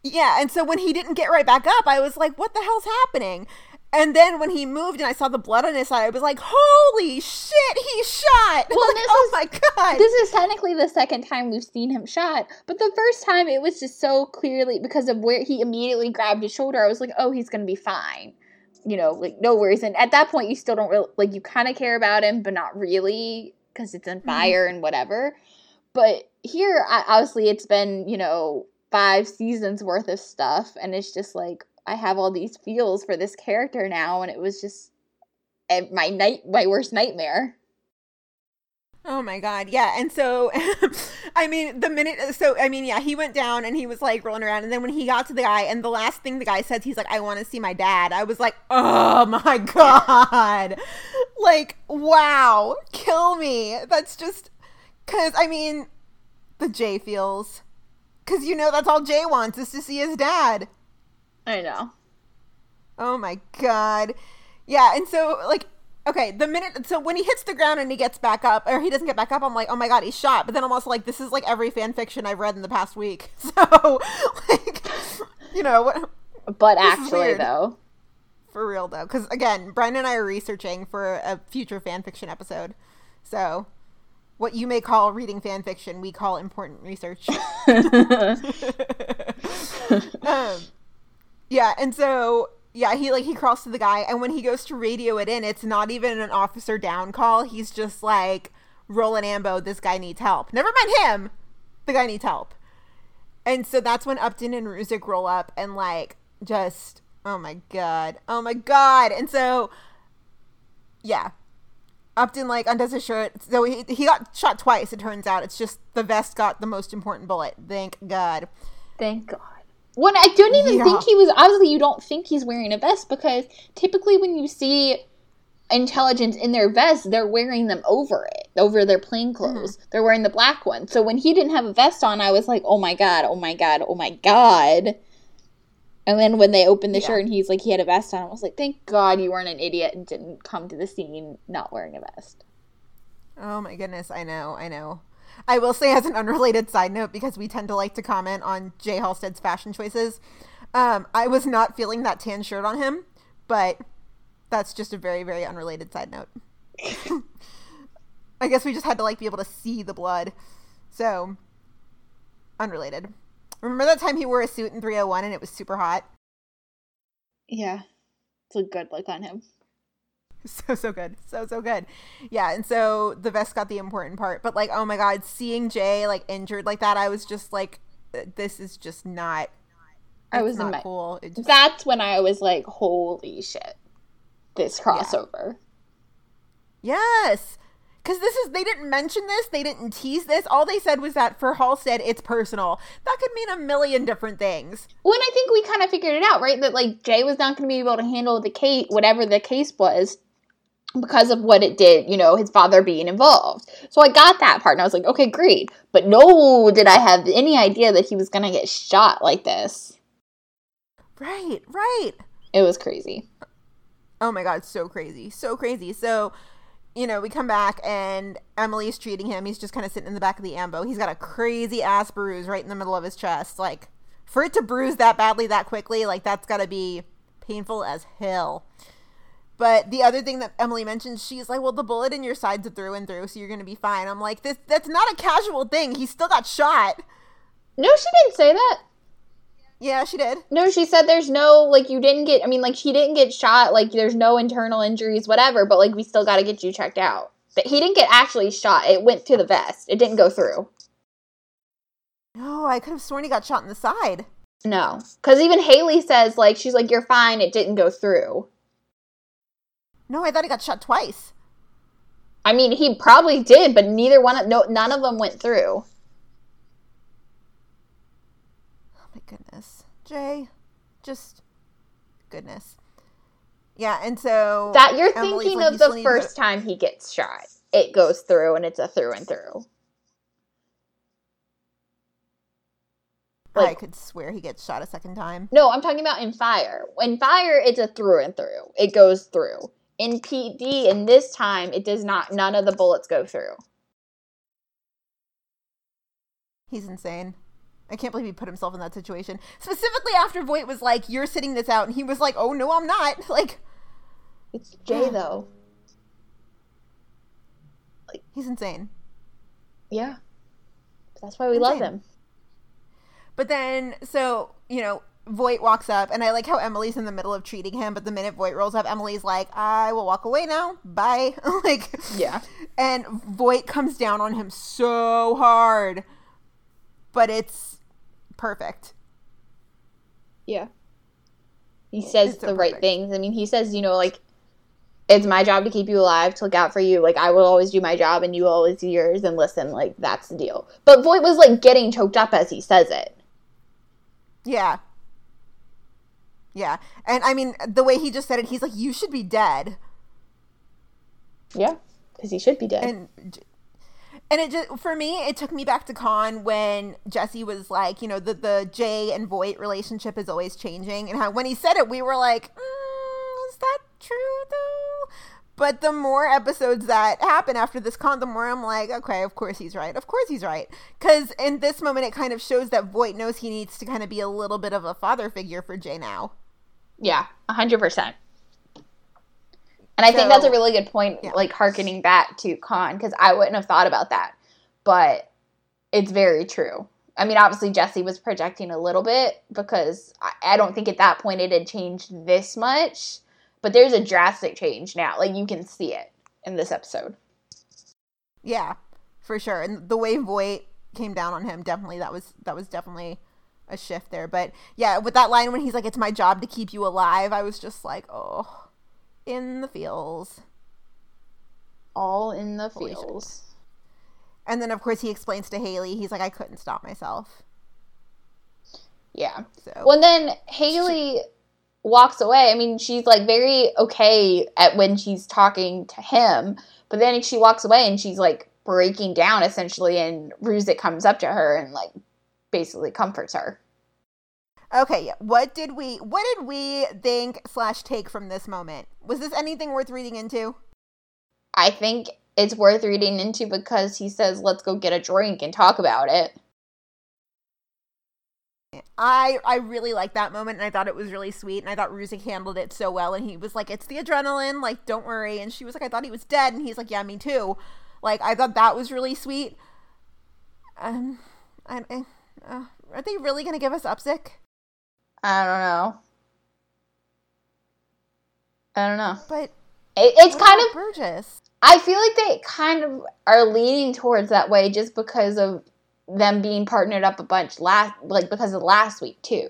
Yeah, and so when he didn't get right back up, I was like, what the hell's happening? And then when he moved and I saw the blood on his side, I was like, holy shit, he's shot! Well, Like, this oh is- my god! This is technically the second time we've seen him shot, but the first time it was just so clearly because of where he immediately grabbed his shoulder. I was like, "Oh, he's gonna be fine," you know, like no worries. And at that point, you still don't really like you kind of care about him, but not really because it's on mm-hmm. fire and whatever. But here, I, obviously, it's been you know five seasons worth of stuff, and it's just like I have all these feels for this character now, and it was just eh, my night, my worst nightmare. Oh my god, yeah. And so, I mean, the minute, so, I mean, yeah, he went down and he was like rolling around. And then when he got to the guy, and the last thing the guy says, he's like, I want to see my dad. I was like, oh my god. like, wow, kill me. That's just, because, I mean, the Jay feels, because you know that's all Jay wants is to see his dad. I know. Oh my god. Yeah, and so like okay, the minute so when he hits the ground and he gets back up or he doesn't get back up, I'm like, "Oh my god, he's shot." But then I'm also like, this is like every fan fiction I've read in the past week. So, like you know, what But actually, though, for real though cuz again, Brian and I are researching for a future fan fiction episode. So, what you may call reading fan fiction, we call important research. um, yeah, and so yeah, he like he crawls to the guy, and when he goes to radio it in, it's not even an officer down call. He's just like, Roland Ambo, this guy needs help. Never mind him, the guy needs help. And so that's when Upton and Ruzek roll up and like just oh my god, oh my god, and so yeah. Upton like undoes his shirt. So he, he got shot twice. It turns out it's just the vest got the most important bullet. Thank God. thank God. When I don't even Yeah. think he was obviously you don't think he's wearing a vest because typically when you see intelligence in their vest, they're wearing them over it, over their plain mm-hmm. clothes. They're wearing the black one. So when he didn't have a vest on, I was like, "Oh my god, oh my god, oh my god." And then when they opened the Yeah. shirt and he's like he had a vest on, I was like, "Thank God you weren't an idiot and didn't come to the scene not wearing a vest." Oh my goodness, I know, I know. I will say as an unrelated side note because we tend to like to comment on Jay Halstead's fashion choices. Um, I was not feeling that tan shirt on him, but that's just a very very unrelated side note. I guess we just had to like be able to see the blood. So unrelated. Remember that time he wore a suit in 301 and it was super hot? Yeah. It's a good look on him. So so good. So so good. Yeah, and so the vest got the important part. But like, oh my god, seeing Jay like injured like that, I was just like uh, this is just not I was in not my cool. It just, That's when I was like, holy shit. This crossover. Yes. Cause this is they didn't mention this, they didn't tease this. All they said was that for Halstead it's personal. That could mean a million different things. Well, and I think we kind of figured it out, right? That like Jay was not going to be able to handle the case, whatever the case was, because of what it did, you know, his father being involved. So I got that part, and I was like, okay, great. But no, did I have any idea that he was going to get shot like this? Right, right. It was crazy. Oh my god, so crazy. So crazy. So, you know, we come back and Emily's treating him. He's just kind of sitting in the back of the ambo. He's got a crazy ass bruise right in the middle of his chest. Like, for it to bruise that badly that quickly, like, that's got to be painful as hell. But the other thing that Emily mentioned, she's like, "Well, the bullet in your side's a through and through, so you're gonna be fine." I'm like, "This that's not a casual thing. He still got shot." No, she didn't say that. Yeah, she did. No, she said there's no, like, you didn't get, I mean, like, he didn't get shot, like, there's no internal injuries, whatever, but, like, we still got to get you checked out. But he didn't get actually shot. It went to the vest, it didn't go through. No, I could have sworn he got shot in the side. No. Because even Haley says, like, she's like, you're fine, it didn't go through. No, I thought he got shot twice. I mean, he probably did, but neither one, of, no, none of them went through. Oh my goodness, Jay, just goodness. Yeah, and so That you're Emily's thinking like, of the first time he gets shot. It goes through, and it's a through and through. I could swear he gets shot a second time. No, I'm talking about in fire. In fire, it's a through and through. It goes through. In PD, in this time, it does not. None of the bullets go through. He's insane. I can't believe he put himself in that situation. Specifically after Voight was like, "You're sitting this out," and he was like, "Oh no, I'm not." Like, It's Jay though. Like, he's insane. Yeah, that's why we love Insane. him. But then, so you know, Voight walks up, and I like how Emily's in the middle of treating him. But the minute Voight rolls up, Emily's like, "I will walk away now. Bye." like, Yeah. And Voight comes down on him so hard, but it's perfect. Yeah. He says so the right things. I mean, he says, you know, like, it's my job to keep you alive, to look out for you. Like, I will always do my job and you will always do yours. And listen, like, that's the deal. But Voight was, like, getting choked up as he says it. Yeah. Yeah. And I mean, the way he just said it, he's like, "You should be dead." Yeah. Because he should be dead. and and it just for me it took me back to con when jesse was like you know the the jay and voight relationship is always changing and how when he said it we were like mm, is that true though but the more episodes that happen after this con the more i'm like okay of course he's right of course he's right because in this moment it kind of shows that voight knows he needs to kind of be a little bit of a father figure for jay now Yeah, a hundred percent. And I think that's a really good point, yeah. like harkening back to con, because I wouldn't have thought about that, but it's very true. I mean, obviously Jesse was projecting a little bit because I, I don't think at that point it had changed this much, but there's a drastic change now. Like you can see it in this episode. Yeah, for sure. And the way Voight came down on him, definitely that was that was definitely a shift there. But yeah, with that line when he's like, "It's my job to keep you alive," I was just like, "Oh, in the feels." All in the Holy shit. And then of course he explains to Haley, he's like, "I couldn't stop myself." Yeah. So Well, and then Haley walks away. I mean, she's like very okay at when she's talking to him, but then she walks away and she's like breaking down essentially, and Ruzek comes up to her and like basically comforts her. okay, yeah. What did we what did we think slash take from this moment? Was this anything worth reading into? I think it's worth reading into because he says, "Let's go get a drink and talk about it." I I really liked that moment and I thought it was really sweet and I thought Ruzek handled it so well and he was like it's the adrenaline like don't worry and she was like I thought he was dead and he's like yeah me too Like I thought that was really sweet. Um, I, I uh, are they really gonna give us Upsick? I don't know. I don't know. But It, it's kind of. Burgess. I feel like they kind of are leaning towards that way just because of them being partnered up a bunch last, like because of last week too.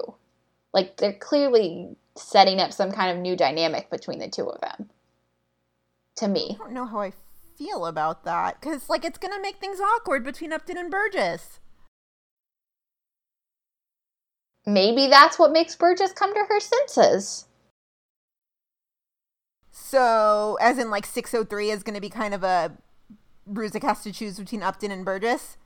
Like they're clearly setting up some kind of new dynamic between the two of them. To me, I don't know how I feel about that because like it's gonna make things awkward between Upton and Burgess. Maybe that's what makes Burgess come to her senses. So, as in like 603 is gonna be kind of a Bruzik has to choose between Upton and Burgess.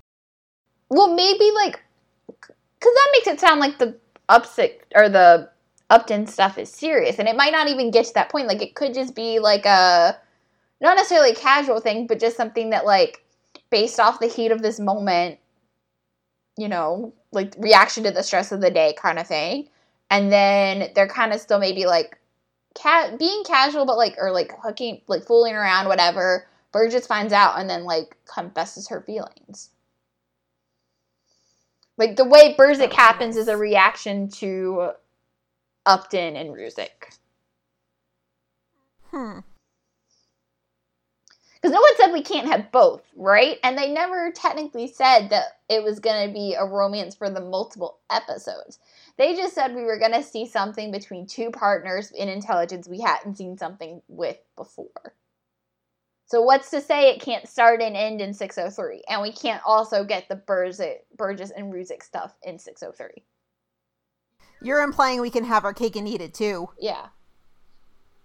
Well, maybe like, because that makes it sound like the upsick or the Upton stuff is serious, and it might not even get to that point. Like, it could just be like a not necessarily a casual thing, but just something that like based off the heat of this moment, you know, like reaction to the stress of the day kind of thing, and then they're kind of still maybe like cat being casual, but like or like hooking, like fooling around, whatever. Burgess finds out and then like confesses her feelings. Like the way Burzek happens is a reaction to Upton and Ruzek. Hmm. Because no one said we can't have both, right? And they never technically said that it was going to be a romance for the multiple episodes. They just said we were going to see something between two partners in intelligence we hadn't seen something with before. So what's to say it can't start and end in 603? And we can't also get the Burgess, Burgess and Ruzek stuff in 603. You're implying we can have our cake and eat it too. Yeah.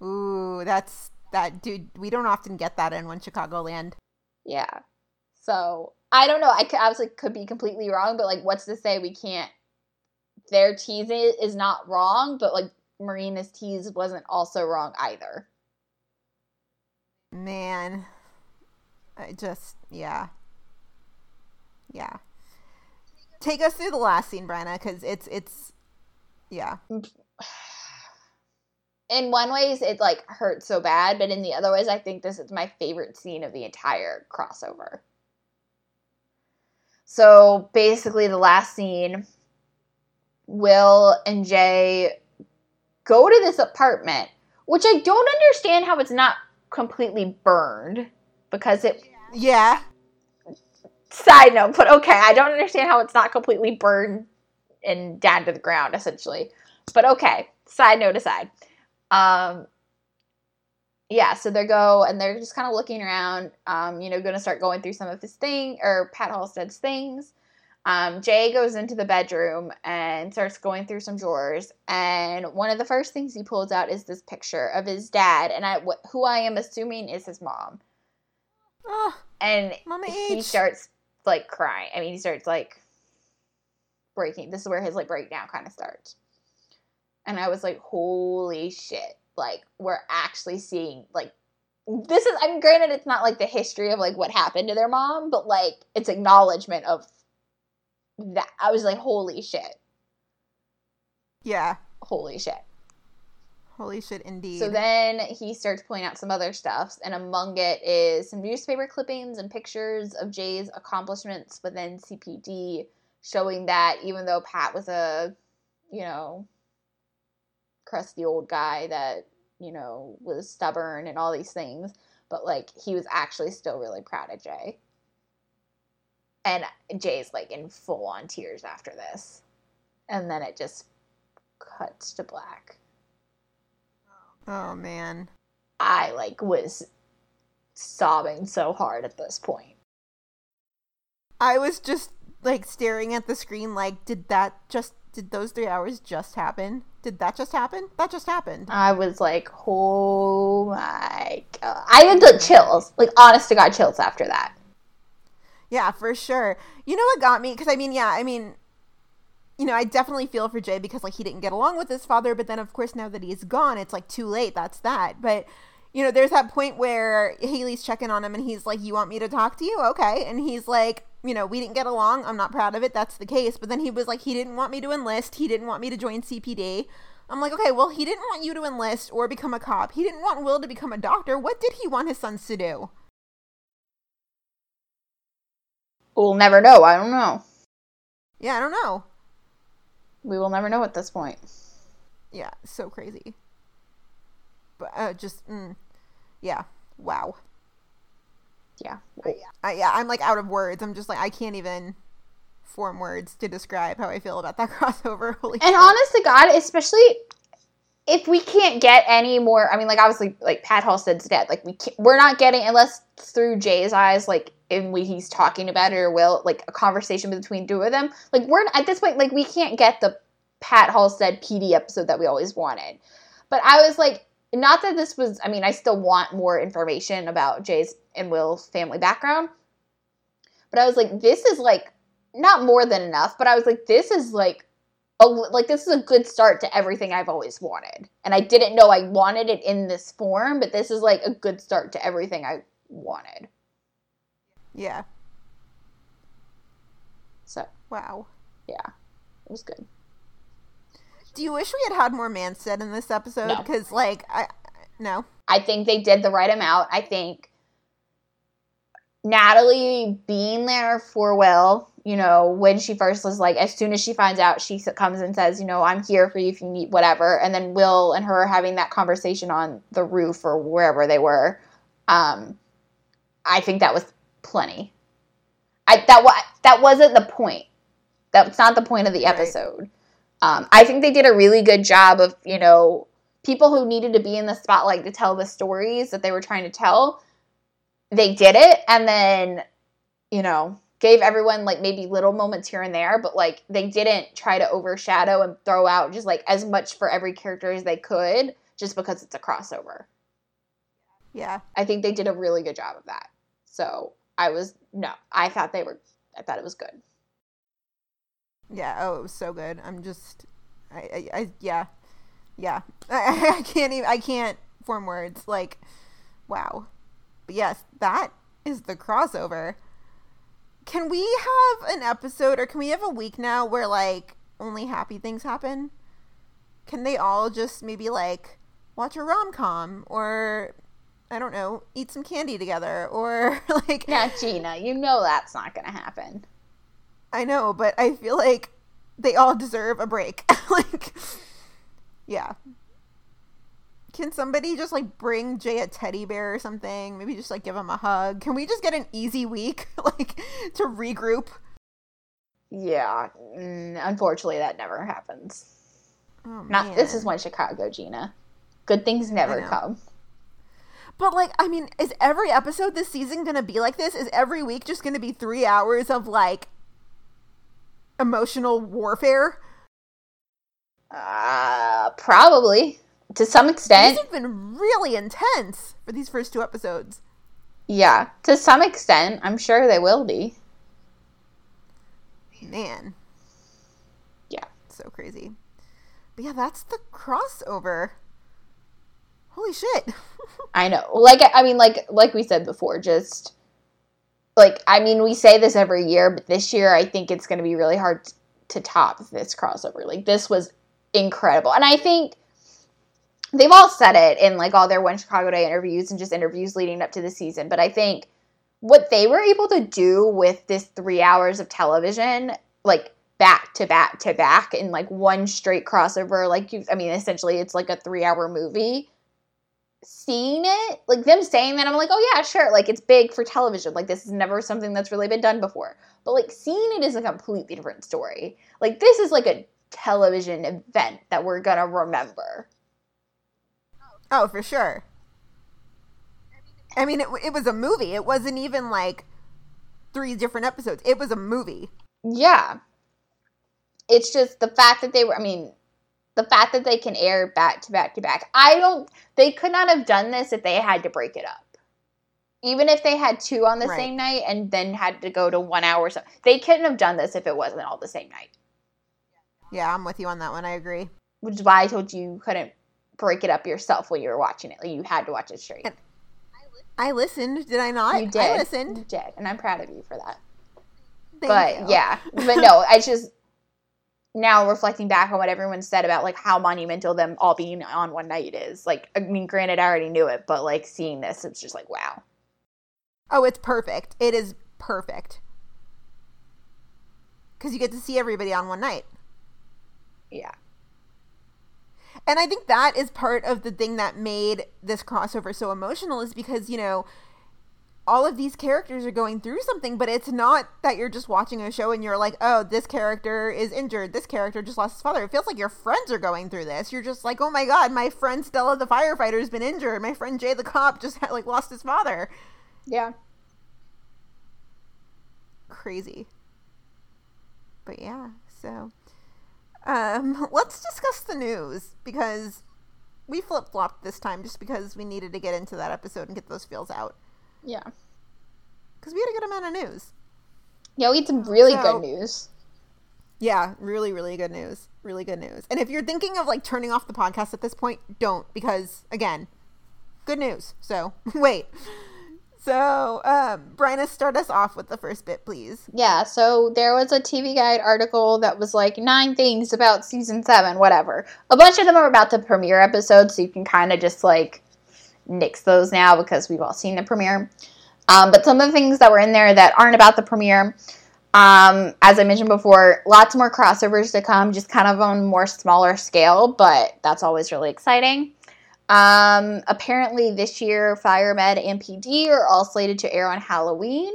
Ooh, that's that dude. We don't often get that in one Chicagoland. Yeah. So I don't know. I could, obviously could be completely wrong, but like, what's to say we can't? Their tease is not wrong, but like Marina's tease wasn't also wrong either. Man, I just yeah, yeah. Take us through the last scene, Brenna, because it's it's yeah. Mm, In one ways, it like hurts so bad, but in the other ways, I think this is my favorite scene of the entire crossover. So basically, the last scene, Will and Jay go to this apartment, which I don't understand how it's not completely burned because it Yeah, side note, but okay, I don't understand how it's not completely burned and down to the ground, essentially. But okay, side note aside. Um, yeah, so they go and they're just kind of looking around, um, you know, going to start going through some of his thing or Pat Halstead's things. Um, Jay goes into the bedroom and starts going through some drawers, and one of the first things he pulls out is this picture of his dad, and I, wh- who I am assuming is his mom oh, and Mama he H. starts like crying. I mean, he starts like breaking. This is where his like breakdown kind of starts. And I was like, "Holy shit!" Like we're actually seeing like this is. I mean, granted, it's not like the history of like what happened to their mom, but like it's acknowledgement of that. I was like, "Holy shit! yeah. Holy shit!" Holy shit, indeed. So then he starts pulling out some other stuffs, and among it is some newspaper clippings and pictures of Jay's accomplishments within CPD, showing that even though Pat was a, you know, crusty old guy that, you know, was stubborn and all these things, but like he was actually still really proud of Jay. And Jay's like in full on tears after this. And then it just cuts to black. oh man. I like was sobbing so hard at this point. I was just like staring at the screen like did that just did those 3 hours just happen? Did that just happen? That just happened. I was like, oh my god. I had the chills, like honest to God chills after that. Yeah, for sure. You know what got me? Because I mean, yeah, I mean, you know, I definitely feel for Jay because like he didn't get along with his father, but then of course now that he's gone, it's like too late. That's that. But you know, there's that point where Haley's checking on him and he's like, "You want me to talk to you? Okay." And he's like, "You know, we didn't get along. I'm not proud of it. That's the case." But then he was like, "He didn't want me to enlist. He didn't want me to join CPD." I'm like, "Okay, well, he didn't want you to enlist or become a cop. He didn't want Will to become a doctor. What did he want his sons to do?" We'll never know. I don't know. Yeah, I don't know. We will never know at this point. Yeah, so crazy. But uh, just, mm, yeah, wow. Yeah. I, yeah, I'm like out of words. I'm just like I can't even form words to describe how I feel about that crossover. Holy And shit. honest to God, especially if we can't get any more, I mean, like obviously, like Pat Halstead's dead. Like we can't, we're not getting unless through Jay's eyes, like in he's talking about it or will, like a conversation between two of them. Like we're at this point, like we can't get the Pat Halstead PD episode that we always wanted. But I was like, not that this was. I mean, I still want more information about Jay's and Will's family background. But I was like, this is like not more than enough. But I was like, this is like a, like this is a good start to everything I've always wanted. And I didn't know I wanted it in this form, but this is like a good start to everything I wanted. yeah, So wow. yeah, it was good. Do you wish we had had more Manstead in this episode? No. Because like I no. I think they did the right amount. I think Natalie being there for Will, you know, when she first was like, as soon as she finds out, she comes and says, you know, I'm here for you if you need whatever. And then Will and her having that conversation on the roof or wherever they were. Um, I think that was plenty. I that wa- that wasn't the point. That's not the point of the Right. episode. Um, I think they did a really good job of, you know, people who needed to be in the spotlight to tell the stories that they were trying to tell. They did it, and then, you know, gave everyone like maybe little moments here and there, but like they didn't try to overshadow and throw out just like as much for every character as they could, just because it's a crossover. Yeah. I think they did a really good job of that. So I was no, I thought they were. I thought it was good. Yeah. Oh, it was so good. I'm just, I, I, I yeah, yeah. I, I can't even. I can't form words. Like, wow. But yes, that is the crossover. Can we have an episode, or can we have a week now where like only happy things happen? Can they all just maybe like watch a rom com, or I don't know, eat some candy together, or like Now, Gina, you know that's not going to happen. I know, but I feel like they all deserve a break. like, yeah. Can somebody just like bring Jay a teddy bear or something? Maybe just like give him a hug. Can we just get an easy week, like, to regroup? Yeah, mm, unfortunately, that never happens. Oh, Not this is one Chicago, Gina. Good things never come. But like, I mean, is every episode this season gonna be like this? Is every week just gonna be three hours of like emotional warfare? Uh, probably to some extent. These have been really intense for these first two episodes. Yeah, to some extent, I'm sure they will be. Man. Yeah. So crazy. But yeah, that's the crossover. Holy shit. I know. Like I mean, like like we said before, just like I mean, we say this every year, but this year I think it's going to be really hard to top this crossover. Like this was incredible, and I think they've all said it in like all their One Chicago Day interviews and just interviews leading up to the season. But I think what they were able to do with this three hours of television, like back to back to back in like one straight crossover, like you, I mean, essentially it's like a three hour movie seeing it, like them saying that, I'm like, oh yeah, sure. Like it's big for television. Like this is never something that's really been done before. But like seeing it is a completely different story. Like this is like a television event that we're gonna remember. Oh, for sure. I mean, it, it was a movie. It wasn't even like three different episodes. It was a movie. Yeah. It's just the fact that they were, I mean, the fact that they can air back to back to back. I don't, they could not have done this if they had to break it up. Even if they had two on the Right. same night and then had to go to one hour, or so they couldn't have done this if it wasn't all the same night. Yeah, I'm with you on that one. I agree. Which is why I told you you couldn't break it up yourself when you were watching it. Like you had to watch it straight. And- I listened. Did I not? you did. I listened. You did, and I'm proud of you for that. Thank but you. yeah, but no, I just now reflecting back on what everyone said about like how monumental them all being on one night is. Like, I mean, granted, I already knew it, but like seeing this, it's just like wow. Oh, it's perfect. It is perfect. because you get to see everybody on one night. Yeah. And I think that is part of the thing that made this crossover so emotional is because, you know, all of these characters are going through something, but it's not that you're just watching a show and you're like, oh, this character is injured. This character just lost his father. It feels like your friends are going through this. You're just like, oh my God, my friend Stella the firefighter has been injured. My friend Jay the cop just had, like lost his father. Yeah. Crazy. But yeah, so um, let's discuss the news because we flip flopped this time just because we needed to get into that episode and get those feels out. Yeah. Because we had a good amount of news. Yeah, we had some really So- good news. Yeah, really, really good news. Really good news. And if you're thinking of like turning off the podcast at this point, don't because again, good news. So wait. So, um, Bryna, start us off with the first bit, please. Yeah, so there was a TV Guide article that was like nine things about season seven, whatever. A bunch of them are about the premiere episode, so you can kind of just like nix those now because we've all seen the premiere. Um, but some of the things that were in there that aren't about the premiere, um, as I mentioned before, lots more crossovers to come, just kind of on more smaller scale, but that's always really exciting. Um, apparently, this year, Fire Med and PD are all slated to air on Halloween.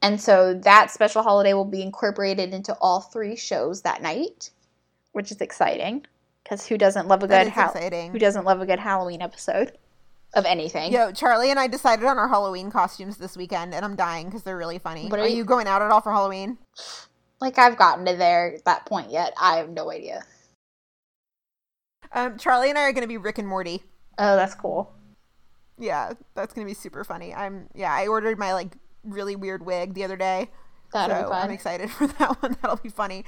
And so that special holiday will be incorporated into all three shows that night, which is exciting. Because who doesn't love a good exciting. who doesn't love a good Halloween episode of anything? Yo, Charlie and I decided on our Halloween costumes this weekend, and I'm dying because they're really funny. What are, are you you- going out at all for Halloween? Like I've gotten to there that point yet. I have no idea. Um, Charlie and I are going to be Rick and Morty. Oh, that's cool. Yeah, that's going to be super funny. I'm yeah, I ordered my like really weird wig the other day. That'll so. I'm excited for that one. That'll be funny.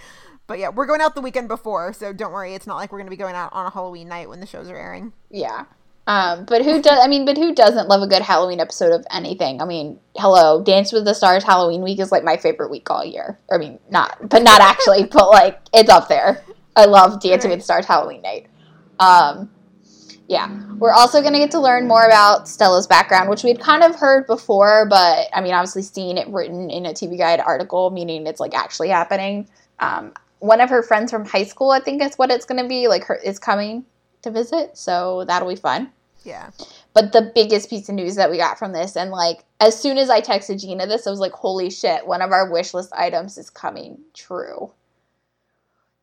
But yeah, we're going out the weekend before, so don't worry. It's not like we're going to be going out on a Halloween night when the shows are airing. Yeah. Um, but who does? I mean, but who doesn't love a good Halloween episode of anything? I mean, hello, Dance with the Stars Halloween week is like my favorite week all year. I mean, not, but not actually, but like it's up there. I love Dancing with the Stars Halloween night. Um, yeah, we're also gonna get to learn more about Stella's background, which we'd kind of heard before, but I mean, obviously, seeing it written in a TV Guide article, meaning it's like actually happening. Um, one of her friends from high school, I think, is what it's gonna be. Like, her is coming to visit, so that'll be fun. Yeah. But the biggest piece of news that we got from this, and like as soon as I texted Gina this, I was like, holy shit, one of our wish list items is coming true.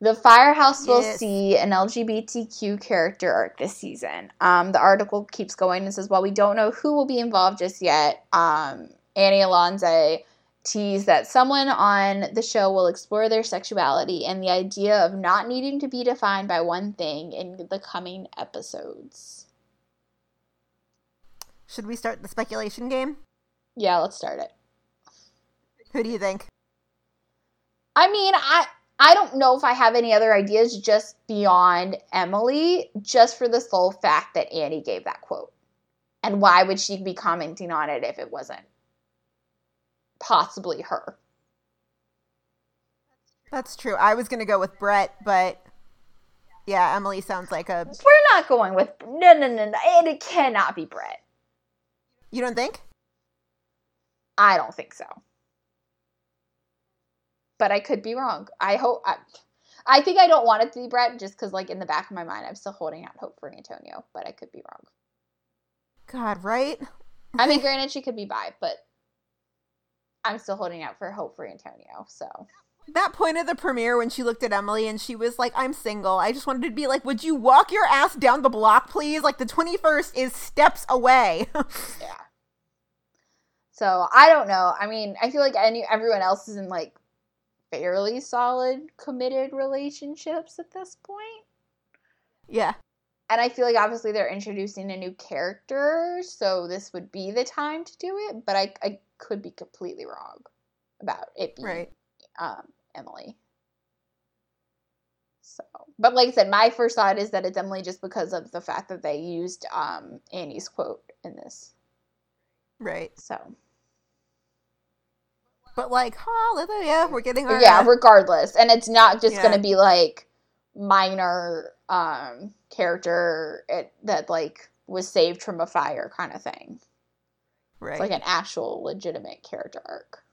The Firehouse will Yes. see an LGBTQ character arc this season. Um, the article keeps going and says, while we don't know who will be involved just yet, um, Annie Ilonzeh teased that someone on the show will explore their sexuality and the idea of not needing to be defined by one thing in the coming episodes. Should we start the speculation game? Yeah, let's start it. Who do you think? I mean, I I don't know if I have any other ideas just beyond Emily, just for the sole fact that Annie gave that quote. And why would she be commenting on it if it wasn't possibly her? That's true. I was going to go with Brett, but yeah, Emily sounds like a. We're not going with no no no no. And it cannot be Brett. You don't think? I don't think so. But I could be wrong. I hope I, I think I don't want it to be Brett just because like in the back of my mind I'm still holding out hope for Antonio, but I could be wrong. God, right? I mean, granted, she could be bi, but I'm still holding out for hope for Antonio. So That point of the premiere when she looked at Emily and she was like, I'm single. I just wanted to be like, would you walk your ass down the block, please? Like, the 21st is steps away. yeah. So I don't know. I mean, I feel like any everyone else is in like fairly solid committed relationships at this point. yeah. And I feel like obviously they're introducing a new character, so this would be the time to do it. But I, I could be completely wrong about it being Right. um, Emily. So, but like I said, my first thought is that it's Emily just because of the fact that they used um, Annie's quote in this. Right. So, But, like, hallelujah, we're getting our. yeah, uh, regardless, and it's not just Yeah. going to be like minor um, character it, that like was saved from a fire kind of thing. right. It's like an actual legitimate character arc.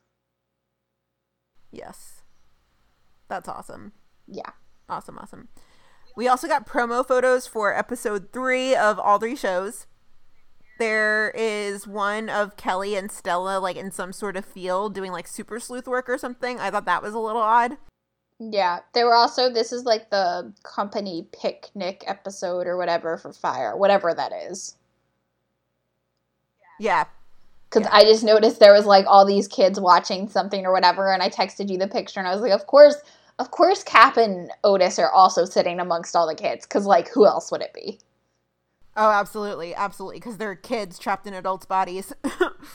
yes. That's awesome. Yeah. Awesome, awesome. We also got promo photos for episode three of all three shows. There is one of Kelly and Stella like in some sort of field doing like super sleuth work or something. I thought that was a little odd. Yeah. They were also this is like the company picnic episode or whatever for Fire, whatever that is. Yeah. Because I just noticed there was like all these kids watching something or whatever, and I texted you the picture, and I was like, of course, of course, Cap and Otis are also sitting amongst all the kids, because like, who else would it be? Oh, absolutely, absolutely, because they're kids trapped in adults' bodies.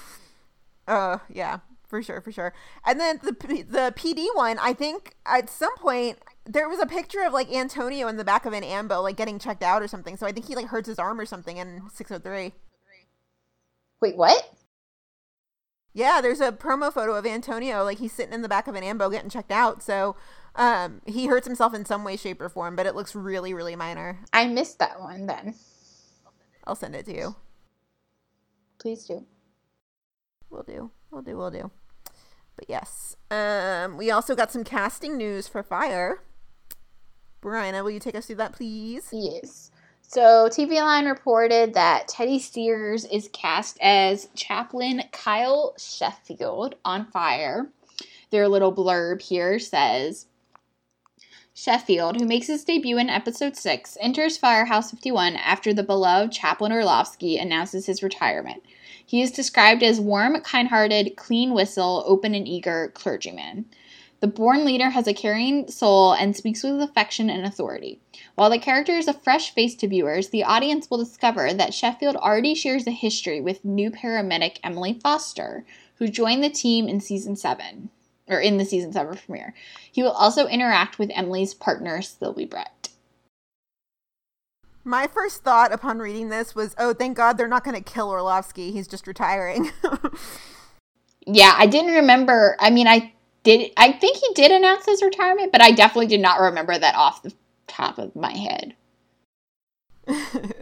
uh, yeah, for sure, for sure. And then the the PD one, I think at some point there was a picture of like Antonio in the back of an ambo, like getting checked out or something. So I think he like hurts his arm or something in six oh three. Wait, what? Yeah, there's a promo photo of Antonio, like he's sitting in the back of an ambo getting checked out. So um, he hurts himself in some way, shape, or form, but it looks really, really minor. I missed that one. Then I'll send it to you. please do. We'll do. We'll do. We'll do. But yes, um, we also got some casting news for Fire. Brianna, will you take us through that, please? Yes. So TV Line reported that Teddy Sears is cast as Chaplain Kyle Sheffield on Fire. Their little blurb here says Sheffield, who makes his debut in episode 6, enters Firehouse 51 after the beloved Chaplain Orlovsky announces his retirement. He is described as warm, kind hearted, clean whistle, open and eager clergyman. The born leader has a caring soul and speaks with affection and authority. While the character is a fresh face to viewers, the audience will discover that Sheffield already shares a history with new paramedic Emily Foster, who joined the team in season 7, or in the season 7 premiere. He will also interact with Emily's partner, Sylvie Brett. My first thought upon reading this was, oh, thank God they're not going to kill Orlovsky. He's just retiring. Yeah, I didn't remember. I mean, I did. I think he did announce his retirement, but I definitely did not remember that off the top of my head.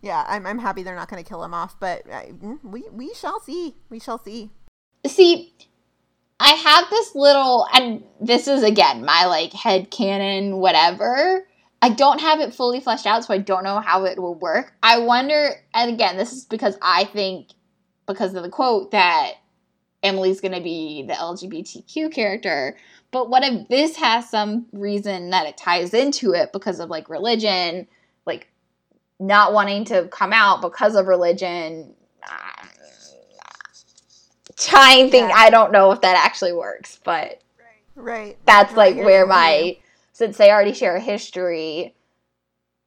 yeah, I'm, I'm happy they're not going to kill him off, but uh, we, we shall see. We shall see. See, I have this little, and this is again my like head canon, whatever. I don't have it fully fleshed out, so I don't know how it will work. I wonder, and again, this is because I think, because of the quote, that Emily's going to be the LGBTQ character. But what if this has some reason that it ties into it because of like religion, like not wanting to come out because of religion? Ah, Tying thing, Yeah. I don't know if that actually works, but Right. that's Right, like you're- where my since they already share a history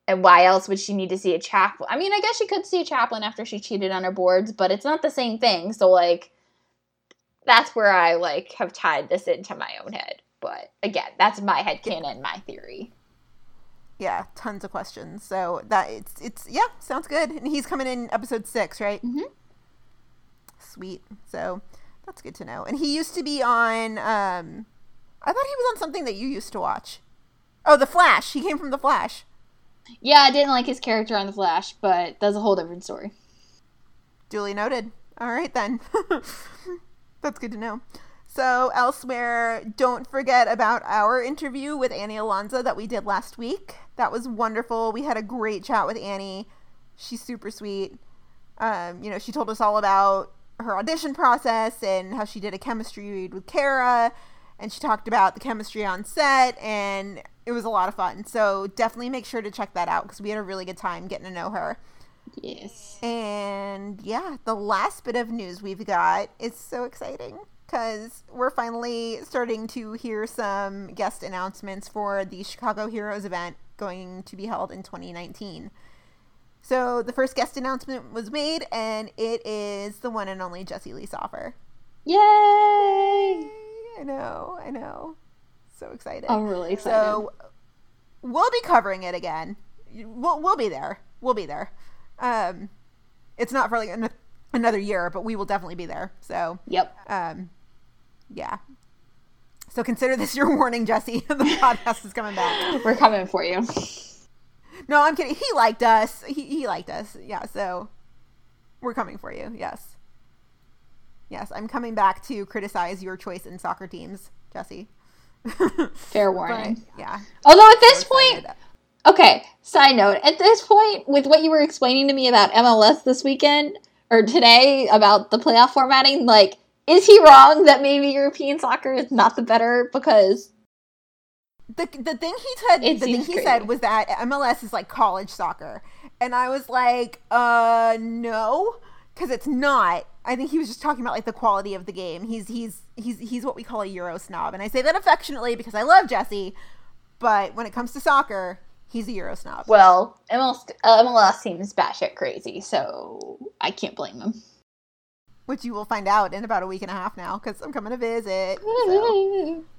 and why else would she need to see a chaplain i mean i guess she could see a chaplain after she cheated on her boards but it's not the same thing so like that's where i like have tied this into my own head but again that's my head canon my theory yeah, tons of questions. So that it's it's yeah, sounds good. And he's coming in episode six, right? Mhm. Sweet. So that's good to know. And he used to be on. um I thought he was on something that you used to watch. Oh, The Flash. He came from The Flash. yeah i didn't like his character on the flash but that's a whole different story Duly noted. All right then. That's good to know. So elsewhere, don't forget about our interview with Annie Ilonzeh that we did last week. That was wonderful. We had a great chat with Annie. She's super sweet. Um, you know, she told us all about her audition process and how she did a chemistry read with Kara, and she talked about the chemistry on set, and it was a lot of fun. So definitely make sure to check that out because we had a really good time getting to know her. yes And yeah, the last bit of news we've got is so exciting because we're finally starting to hear some guest announcements for the Chicago Heroes event going to be held in 2019. So the first guest announcement was made, and it is the one and only Jesse Lee Soffer. yay I know, I know. So excited. i'm really excited So we'll be covering it again. We'll we'll be there. We'll be there. Um, it's not for like an, another year, but we will definitely be there. So yep um, yeah. So consider this your warning, Jesse. the podcast is coming back. we're coming for you No, I'm kidding. He liked us. He he liked us. Yeah. So we're coming for you. Yes. Yes, I'm coming back to criticize your choice in soccer teams, Jesse. Fair warning. But, yeah. Although at this point, okay, side note, at this point, with what you were explaining to me about MLS this weekend or today about the playoff formatting, like, is he wrong that maybe European soccer is not the better because the the thing he said It the thing he crazy. said was that MLS is like college soccer, and I was like, uh, no, because it's not. I think he was just talking about like the quality of the game. He's he's he's he's what we call a Euro snob, and I say that affectionately because I love Jesse, but when it comes to soccer, he's a Euro snob. well, MLS, uh, MLS seems batshit crazy, so I can't blame him. which you will find out in about a week and a half now because I'm coming to visit. So.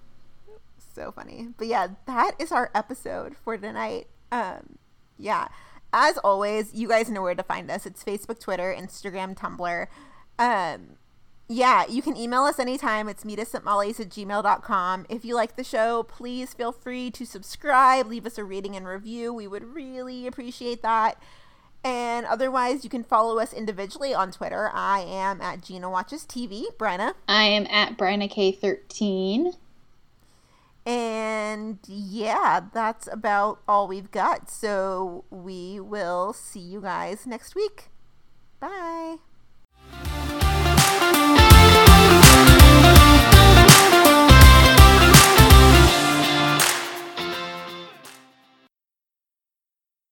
so funny. But yeah, that is our episode for tonight. Um, yeah. As always, you guys know where to find us. It's Facebook, Twitter, Instagram, Tumblr. Um, yeah, you can email us anytime. It's meet us at molly's at gmail.com. If you like the show, please feel free to subscribe, leave us a rating and review. We would really appreciate that. And otherwise, you can follow us individually on Twitter. I am at Gina Watches TV. Brenna. I am at Bryna K13. And yeah, that's about all we've got. So we will see you guys next week. Bye.